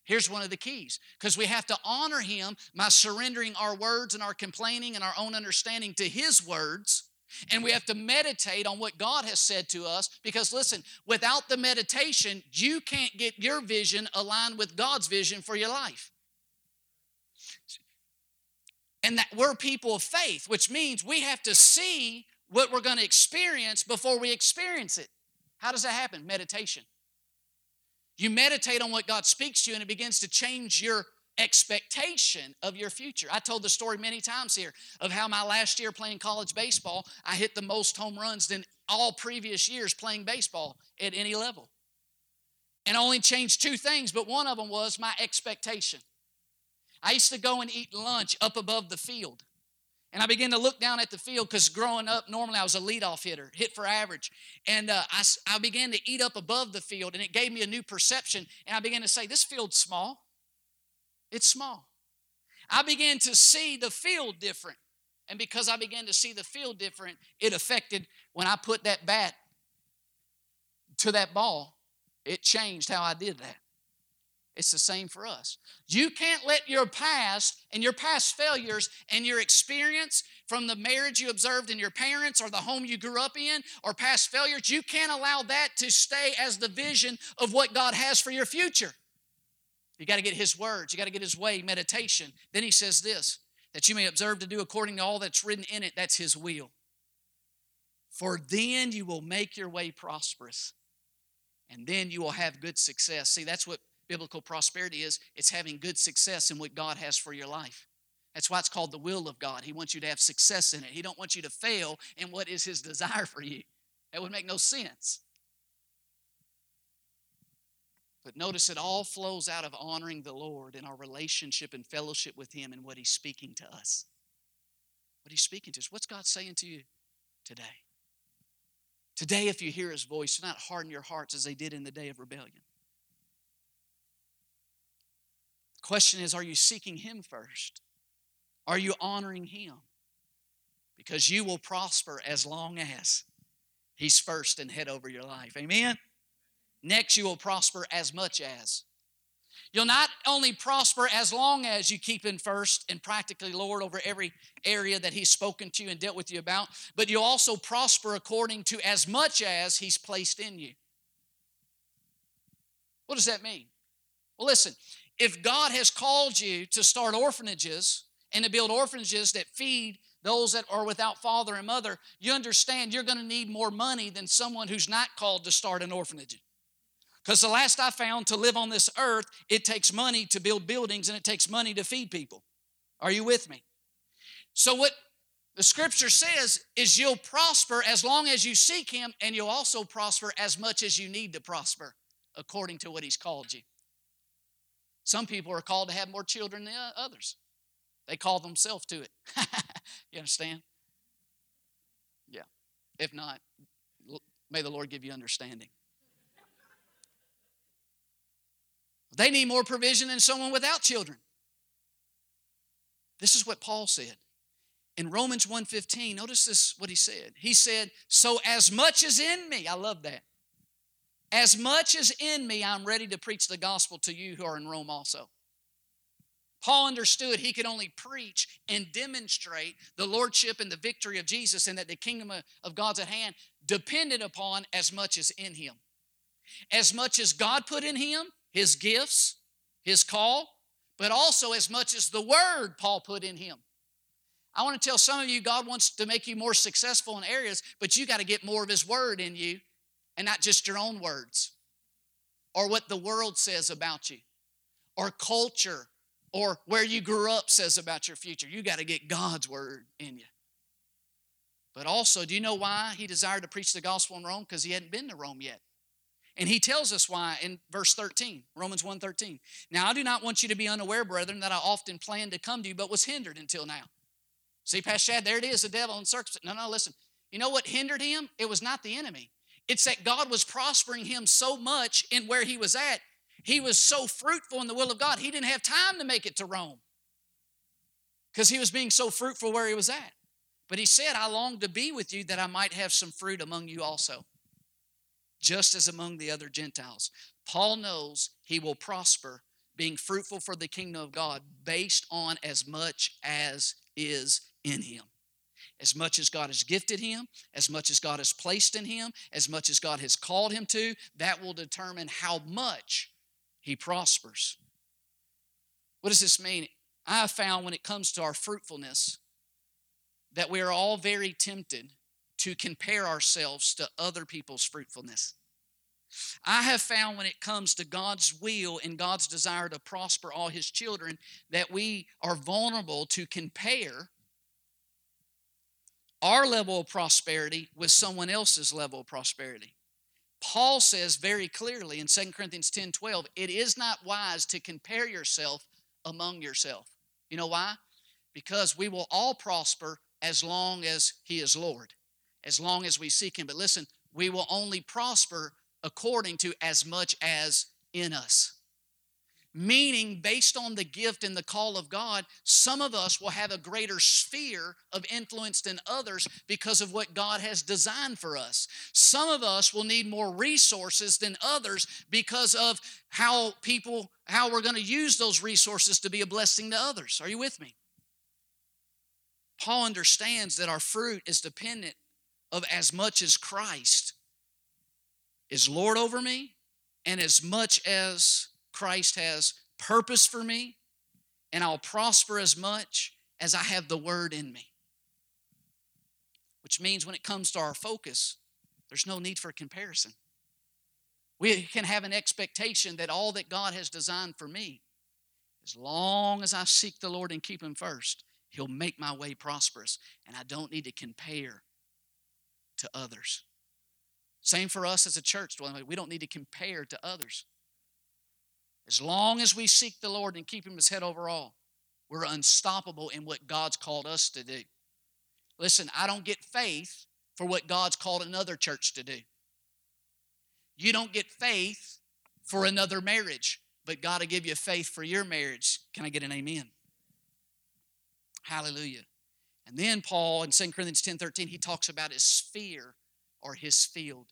Here's one of the keys because we have to honor Him by surrendering our words and our complaining and our own understanding to His words And we have to meditate on what God has said to us because, listen, without the meditation, you can't get your vision aligned with God's vision for your life. And that we're people of faith, which means we have to see what we're going to experience before we experience it. How does that happen? Meditation. You meditate on what God speaks to you, and it begins to change your expectation of your future. I told the story many times here of how my last year playing college baseball, I hit the most home runs than all previous years playing baseball at any level. And I only changed two things, but one of them was my expectation. I used to go and eat lunch up above the field. And I began to look down at the field because growing up, normally I was a leadoff hitter, hit for average. And uh, I, I began to eat up above the field, and it gave me a new perception. And I began to say, This field's small. It's small. I began to see the field different. And because I began to see the field different, it affected when I put that bat to that ball, it changed how I did that. It's the same for us. You can't let your past and your past failures and your experience from the marriage you observed in your parents or the home you grew up in or past failures, you can't allow that to stay as the vision of what God has for your future. You got to get His words, you got to get His way, meditation. Then He says this that you may observe to do according to all that's written in it. That's His will. For then you will make your way prosperous, and then you will have good success. See, that's what biblical prosperity is it's having good success in what God has for your life. That's why it's called the will of God. He wants you to have success in it. He don't want you to fail in what is his desire for you. That would make no sense. But notice it all flows out of honoring the Lord in our relationship and fellowship with him and what he's speaking to us. What he's speaking to us. What's God saying to you today? Today, if you hear his voice, do not harden your hearts as they did in the day of rebellion. The Question is, are you seeking Him first? Are you honoring Him? Because you will prosper as long as He's first and head over your life. Amen? Next, you will prosper as much as. You'll not only prosper as long as you keep Him first and practically Lord over every area that He's spoken to you and dealt with you about, but you'll also prosper according to as much as He's placed in you. What does that mean? Well, listen, if God has called you to start orphanages and to build orphanages that feed those that are without father and mother, you understand you're going to need more money than someone who's not called to start an orphanage. Because the last I found, to live on this earth, it takes money to build buildings and it takes money to feed people. Are you with me? So, what the scripture says is you'll prosper as long as you seek Him, and you'll also prosper as much as you need to prosper according to what He's called you. Some people are called to have more children than others. They call themselves to it. you understand? Yeah. If not, may the Lord give you understanding. They need more provision than someone without children. This is what Paul said. In Romans 1:15, notice this what he said. He said, "So as much as in me, I love that. As much as in me, I'm ready to preach the gospel to you who are in Rome also. Paul understood he could only preach and demonstrate the lordship and the victory of Jesus and that the kingdom of God's at hand depended upon as much as in him. As much as God put in him, his gifts, his call, but also as much as the word Paul put in him. I want to tell some of you, God wants to make you more successful in areas, but you got to get more of his word in you and not just your own words or what the world says about you or culture or where you grew up says about your future. You got to get God's word in you. But also, do you know why he desired to preach the gospel in Rome? Because he hadn't been to Rome yet. And he tells us why in verse 13, Romans 1:13. Now I do not want you to be unaware, brethren, that I often planned to come to you, but was hindered until now. See, Pastor Chad, there it is, the devil and circumstance. No, no, listen. You know what hindered him? It was not the enemy. It's that God was prospering him so much in where he was at. He was so fruitful in the will of God, he didn't have time to make it to Rome because he was being so fruitful where he was at. But he said, I long to be with you that I might have some fruit among you also, just as among the other Gentiles. Paul knows he will prosper being fruitful for the kingdom of God based on as much as is in him. as much as God has gifted him, as much as God has placed in him, as much as God has called him to, that will determine how much he prospers. What does this mean? I have found when it comes to our fruitfulness that we are all very tempted to compare ourselves to other people's fruitfulness. I have found when it comes to God's will and God's desire to prosper all His children that we are vulnerable to compare our level of prosperity with someone else's level of prosperity. Paul says very clearly in 2 Corinthians 10 12, it is not wise to compare yourself among yourself. You know why? Because we will all prosper as long as He is Lord, as long as we seek Him. But listen, we will only prosper according to as much as in us. Meaning, based on the gift and the call of God, some of us will have a greater sphere of influence than others because of what God has designed for us. Some of us will need more resources than others because of how people, how we're going to use those resources to be a blessing to others. Are you with me? Paul understands that our fruit is dependent of as much as Christ is Lord over me, and as much as Christ has purpose for me, and I'll prosper as much as I have the word in me. Which means when it comes to our focus, there's no need for comparison. We can have an expectation that all that God has designed for me, as long as I seek the Lord and keep Him first, He'll make my way prosperous, and I don't need to compare to others. Same for us as a church. We don't need to compare to others. As long as we seek the Lord and keep Him as head over all, we're unstoppable in what God's called us to do. Listen, I don't get faith for what God's called another church to do. You don't get faith for another marriage, but God will give you faith for your marriage. Can I get an amen? Hallelujah. And then Paul in 2 Corinthians 10 13, he talks about his sphere or his field.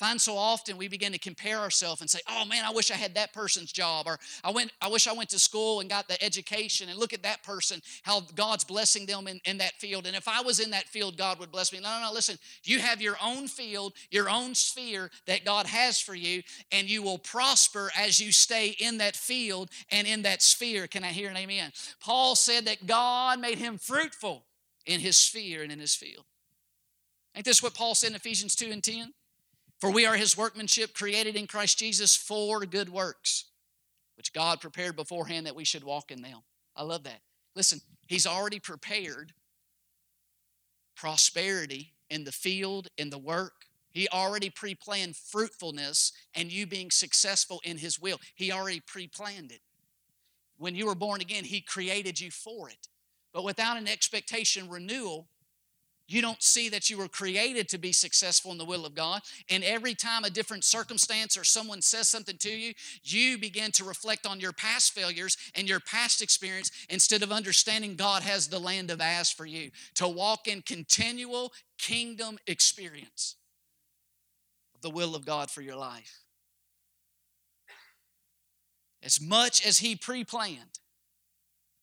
Find so often we begin to compare ourselves and say, "Oh man, I wish I had that person's job," or "I went, I wish I went to school and got the education." And look at that person, how God's blessing them in, in that field. And if I was in that field, God would bless me. No, no, no. Listen, you have your own field, your own sphere that God has for you, and you will prosper as you stay in that field and in that sphere. Can I hear an amen? Paul said that God made him fruitful in his sphere and in his field. Ain't this what Paul said in Ephesians 2 and 10? For we are his workmanship created in Christ Jesus for good works, which God prepared beforehand that we should walk in them. I love that. Listen, he's already prepared prosperity in the field, in the work. He already pre planned fruitfulness and you being successful in his will. He already pre planned it. When you were born again, he created you for it. But without an expectation renewal, you don't see that you were created to be successful in the will of God. And every time a different circumstance or someone says something to you, you begin to reflect on your past failures and your past experience instead of understanding God has the land of As for you to walk in continual kingdom experience of the will of God for your life. As much as He pre planned,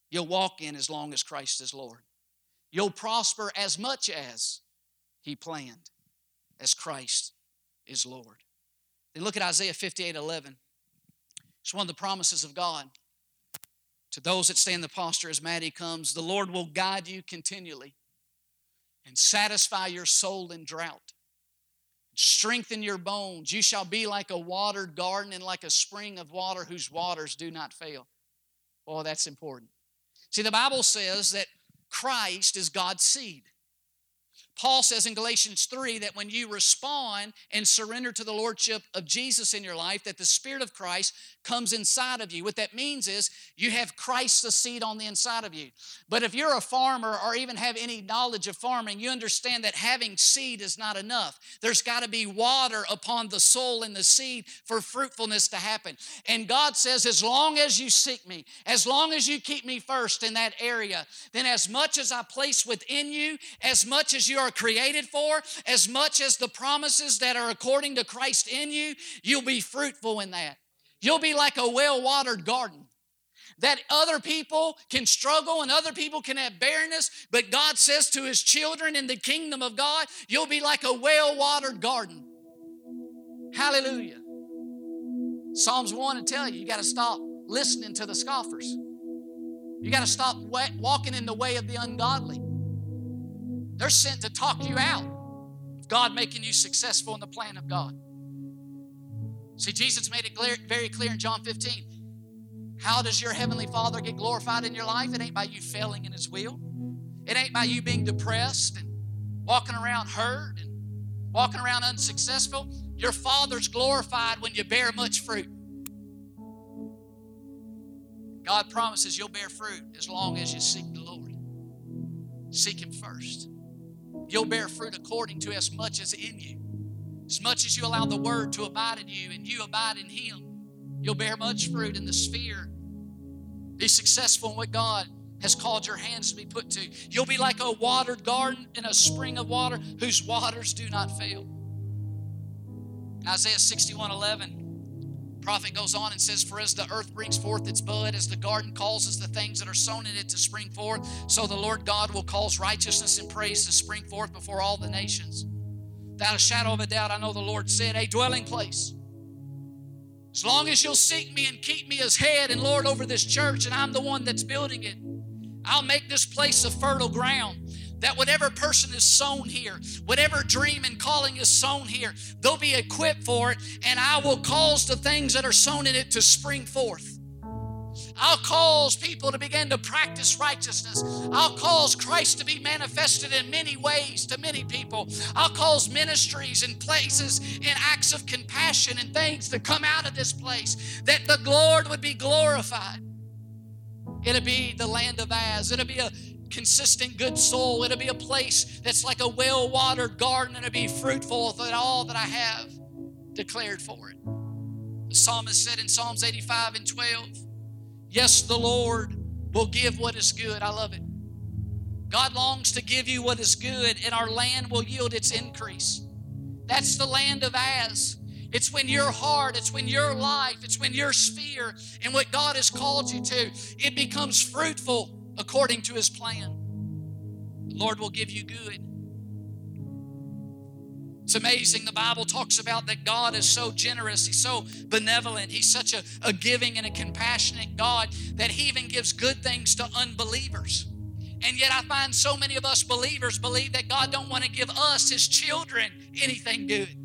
you'll walk in as long as Christ is Lord. You'll prosper as much as He planned, as Christ is Lord. Then look at Isaiah 58 11. It's one of the promises of God. To those that stay in the posture as Maddie comes, the Lord will guide you continually and satisfy your soul in drought. Strengthen your bones. You shall be like a watered garden and like a spring of water whose waters do not fail. Oh, that's important. See, the Bible says that Christ is God's seed. Paul says in Galatians 3 that when you respond and surrender to the lordship of Jesus in your life, that the Spirit of Christ comes inside of you. What that means is you have Christ the seed on the inside of you. But if you're a farmer or even have any knowledge of farming, you understand that having seed is not enough. There's got to be water upon the soul and the seed for fruitfulness to happen. And God says, as long as you seek me, as long as you keep me first in that area, then as much as I place within you, as much as you are are created for, as much as the promises that are according to Christ in you, you'll be fruitful in that. You'll be like a well watered garden. that other people can struggle and other people can have barrenness, but God says to his children in the kingdom of God, you'll be like a well watered garden. Hallelujah. Psalms 1 and tell you, you got to stop listening to the scoffers. You got to stop walking in the way of the ungodly. They're sent to talk you out of God making you successful in the plan of God. See, Jesus made it clear, very clear in John 15. How does your heavenly Father get glorified in your life? It ain't by you failing in His will. It ain't by you being depressed and walking around hurt and walking around unsuccessful. Your Father's glorified when you bear much fruit. God promises you'll bear fruit as long as you seek the Lord. Seek Him first. You'll bear fruit according to as much as in you. As much as you allow the Word to abide in you and you abide in Him, you'll bear much fruit in the sphere. Be successful in what God has called your hands to be put to. You'll be like a watered garden in a spring of water whose waters do not fail. Isaiah 61 11 prophet goes on and says, For as the earth brings forth its bud, as the garden causes the things that are sown in it to spring forth, so the Lord God will cause righteousness and praise to spring forth before all the nations. Without a shadow of a doubt, I know the Lord said, A dwelling place. As long as you'll seek me and keep me as head and Lord over this church, and I'm the one that's building it, I'll make this place a fertile ground that whatever person is sown here, whatever dream and calling is sown here, they'll be equipped for it, and I will cause the things that are sown in it to spring forth. I'll cause people to begin to practice righteousness. I'll cause Christ to be manifested in many ways to many people. I'll cause ministries and places and acts of compassion and things to come out of this place that the Lord would be glorified. It'll be the land of As. It'll be a consistent good soul. It'll be a place that's like a well watered garden and it'll be fruitful with all that I have declared for it. The psalmist said in Psalms 85 and 12, Yes, the Lord will give what is good. I love it. God longs to give you what is good, and our land will yield its increase. That's the land of As. It's when your heart, it's when your life, it's when your sphere and what God has called you to, it becomes fruitful according to his plan. The Lord will give you good. It's amazing. The Bible talks about that God is so generous. He's so benevolent. He's such a, a giving and a compassionate God that He even gives good things to unbelievers. And yet I find so many of us believers believe that God don't want to give us, His children, anything good.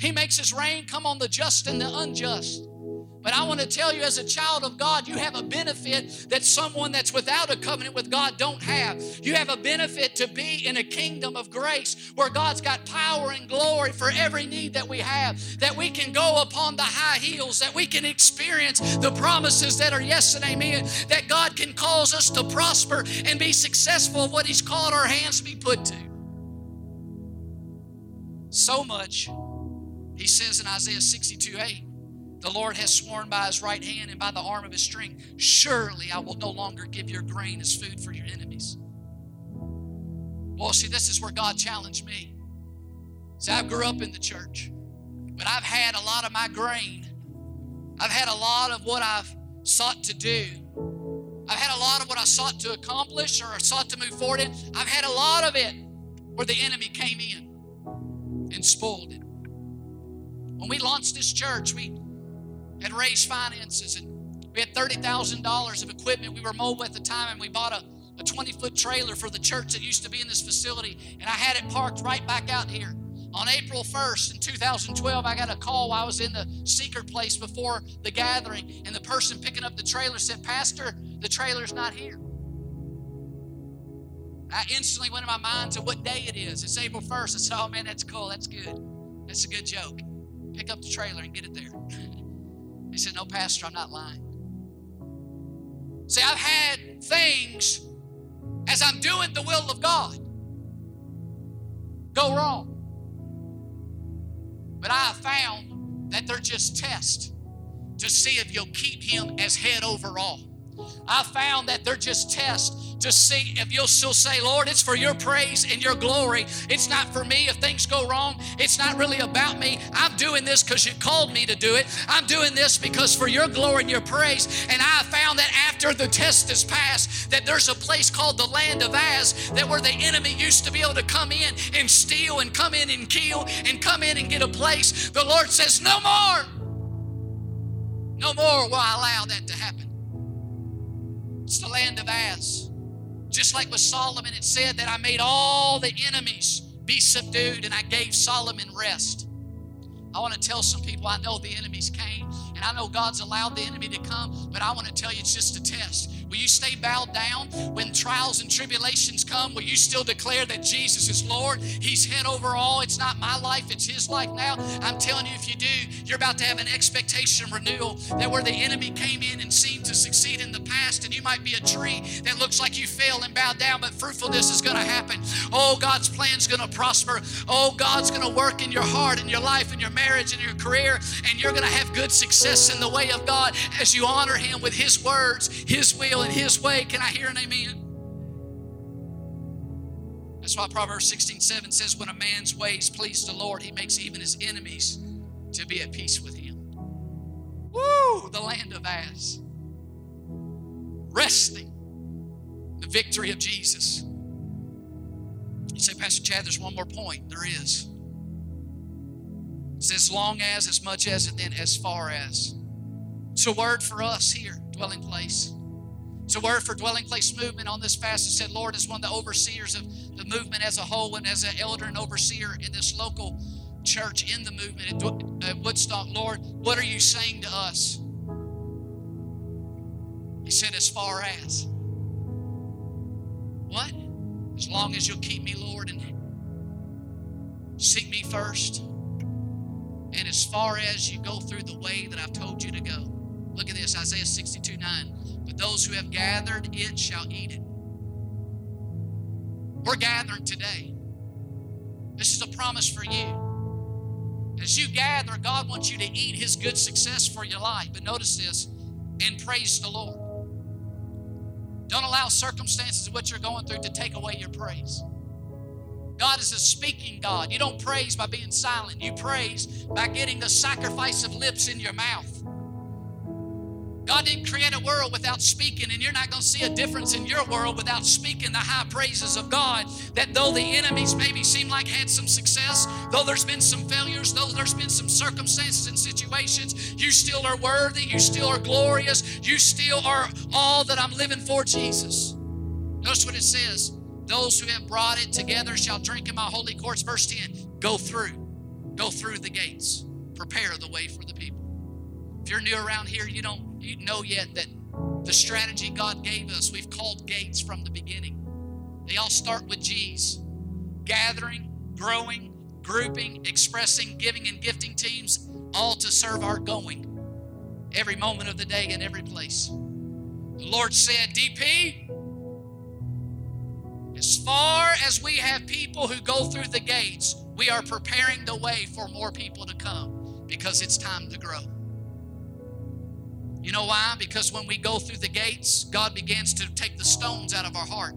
He makes His rain come on the just and the unjust. But I want to tell you, as a child of God, you have a benefit that someone that's without a covenant with God don't have. You have a benefit to be in a kingdom of grace where God's got power and glory for every need that we have, that we can go upon the high heels, that we can experience the promises that are yes and amen, that God can cause us to prosper and be successful of what He's called our hands to be put to. So much, He says in Isaiah 62 8 the Lord has sworn by his right hand and by the arm of his strength, surely I will no longer give your grain as food for your enemies. Well, see, this is where God challenged me. See, I grew up in the church, but I've had a lot of my grain. I've had a lot of what I've sought to do. I've had a lot of what I sought to accomplish or sought to move forward in. I've had a lot of it where the enemy came in and spoiled it. When we launched this church, we had raised finances and we had $30,000 of equipment. We were mobile at the time and we bought a, a 20 foot trailer for the church that used to be in this facility. And I had it parked right back out here. On April 1st in 2012, I got a call while I was in the secret place before the gathering, and the person picking up the trailer said, Pastor, the trailer's not here. I instantly went in my mind to what day it is. It's April 1st. I said, Oh man, that's cool. That's good. That's a good joke. Pick up the trailer and get it there. Said, No, Pastor, I'm not lying. See, I've had things as I'm doing the will of God go wrong. But I have found that they're just tests to see if you'll keep Him as head over all. I found that they're just tests to see if you'll still say, Lord, it's for your praise and your glory. It's not for me. If things go wrong, it's not really about me. I'm doing this because you called me to do it. I'm doing this because for your glory and your praise. And I found that after the test is passed, that there's a place called the land of As that where the enemy used to be able to come in and steal and come in and kill and come in and get a place. The Lord says, No more. No more will I allow that to happen. It's the land of As. Just like with Solomon, it said that I made all the enemies be subdued and I gave Solomon rest. I want to tell some people I know the enemies came and I know God's allowed the enemy to come, but I want to tell you it's just a test. Will you stay bowed down when trials and tribulations come? Will you still declare that Jesus is Lord? He's head over all. It's not my life, it's His life now. I'm telling you, if you do, you're about to have an expectation renewal that where the enemy came in and seemed to succeed in the past, and you might be a tree that looks like you fail and bow down, but fruitfulness is going to happen. Oh, God's plan's going to prosper. Oh, God's going to work in your heart, in your life, in your marriage, in your career, and you're going to have good success in the way of God as you honor Him with His words, His will, in His way. Can I hear an amen? That's why Proverbs 16 7 says, When a man's ways please the Lord, he makes even his enemies to be at peace with him. Woo! The land of As. Resting the victory of Jesus. You say, Pastor Chad, there's one more point. There is. It says, long as, as much as, and then as far as. It's a word for us here, dwelling place. It's a word for dwelling place movement on this fast. It said, Lord, as one of the overseers of the movement as a whole and as an elder and overseer in this local church in the movement at Woodstock, Lord, what are you saying to us? He said, as far as. What? As long as you'll keep me, Lord, and seek me first. And as far as you go through the way that I've told you to go. Look at this Isaiah 62 9. But those who have gathered it shall eat it. We're gathering today. This is a promise for you. As you gather, God wants you to eat His good success for your life. But notice this and praise the Lord. Don't allow circumstances of what you're going through to take away your praise. God is a speaking God. You don't praise by being silent, you praise by getting the sacrifice of lips in your mouth. God didn't create a world without speaking, and you're not going to see a difference in your world without speaking the high praises of God. That though the enemies maybe seem like had some success, though there's been some failures, though there's been some circumstances and situations, you still are worthy, you still are glorious, you still are all that I'm living for, Jesus. Notice what it says those who have brought it together shall drink in my holy courts. Verse 10 go through, go through the gates, prepare the way for the people. You're new around here, you don't you know yet that the strategy God gave us, we've called gates from the beginning. They all start with G's gathering, growing, grouping, expressing, giving, and gifting teams, all to serve our going every moment of the day and every place. The Lord said, DP, as far as we have people who go through the gates, we are preparing the way for more people to come because it's time to grow. You know why? Because when we go through the gates, God begins to take the stones out of our heart.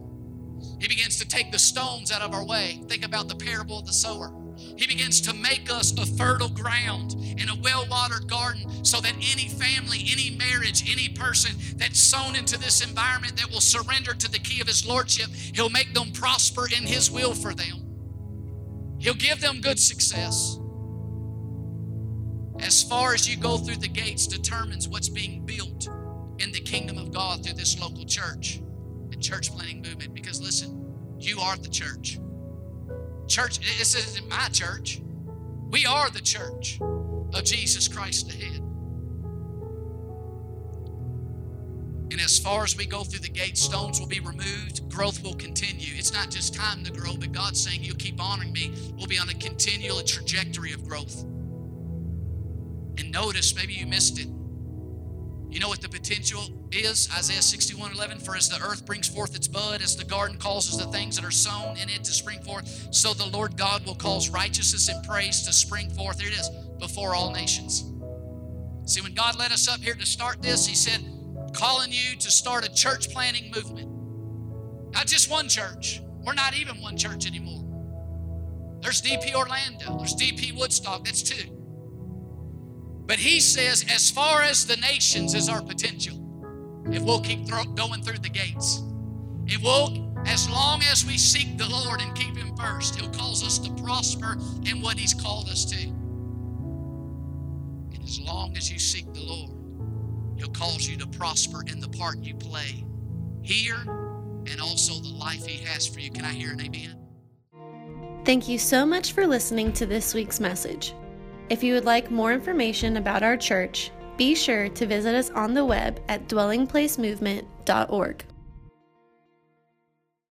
He begins to take the stones out of our way. Think about the parable of the sower. He begins to make us a fertile ground and a well watered garden so that any family, any marriage, any person that's sown into this environment that will surrender to the key of His Lordship, He'll make them prosper in His will for them. He'll give them good success as far as you go through the gates determines what's being built in the kingdom of God through this local church and church planting movement. Because listen, you are the church. Church, this isn't my church. We are the church of Jesus Christ the head. And as far as we go through the gate, stones will be removed, growth will continue. It's not just time to grow, but God's saying, You'll keep honoring me. We'll be on a continual trajectory of growth. And notice, maybe you missed it. You know what the potential is? Isaiah 61 11. For as the earth brings forth its bud, as the garden causes the things that are sown in it to spring forth, so the Lord God will cause righteousness and praise to spring forth. Here it is, before all nations. See, when God led us up here to start this, He said, calling you to start a church planting movement. Not just one church. We're not even one church anymore. There's DP Orlando, there's DP Woodstock, that's two. But he says, as far as the nations is our potential, if we'll keep throw, going through the gates, if we'll, as long as we seek the Lord and keep Him first, He'll cause us to prosper in what He's called us to. And as long as you seek the Lord, He'll cause you to prosper in the part you play here and also the life He has for you. Can I hear an amen? Thank you so much for listening to this week's message. If you would like more information about our church, be sure to visit us on the web at dwellingplacemovement.org.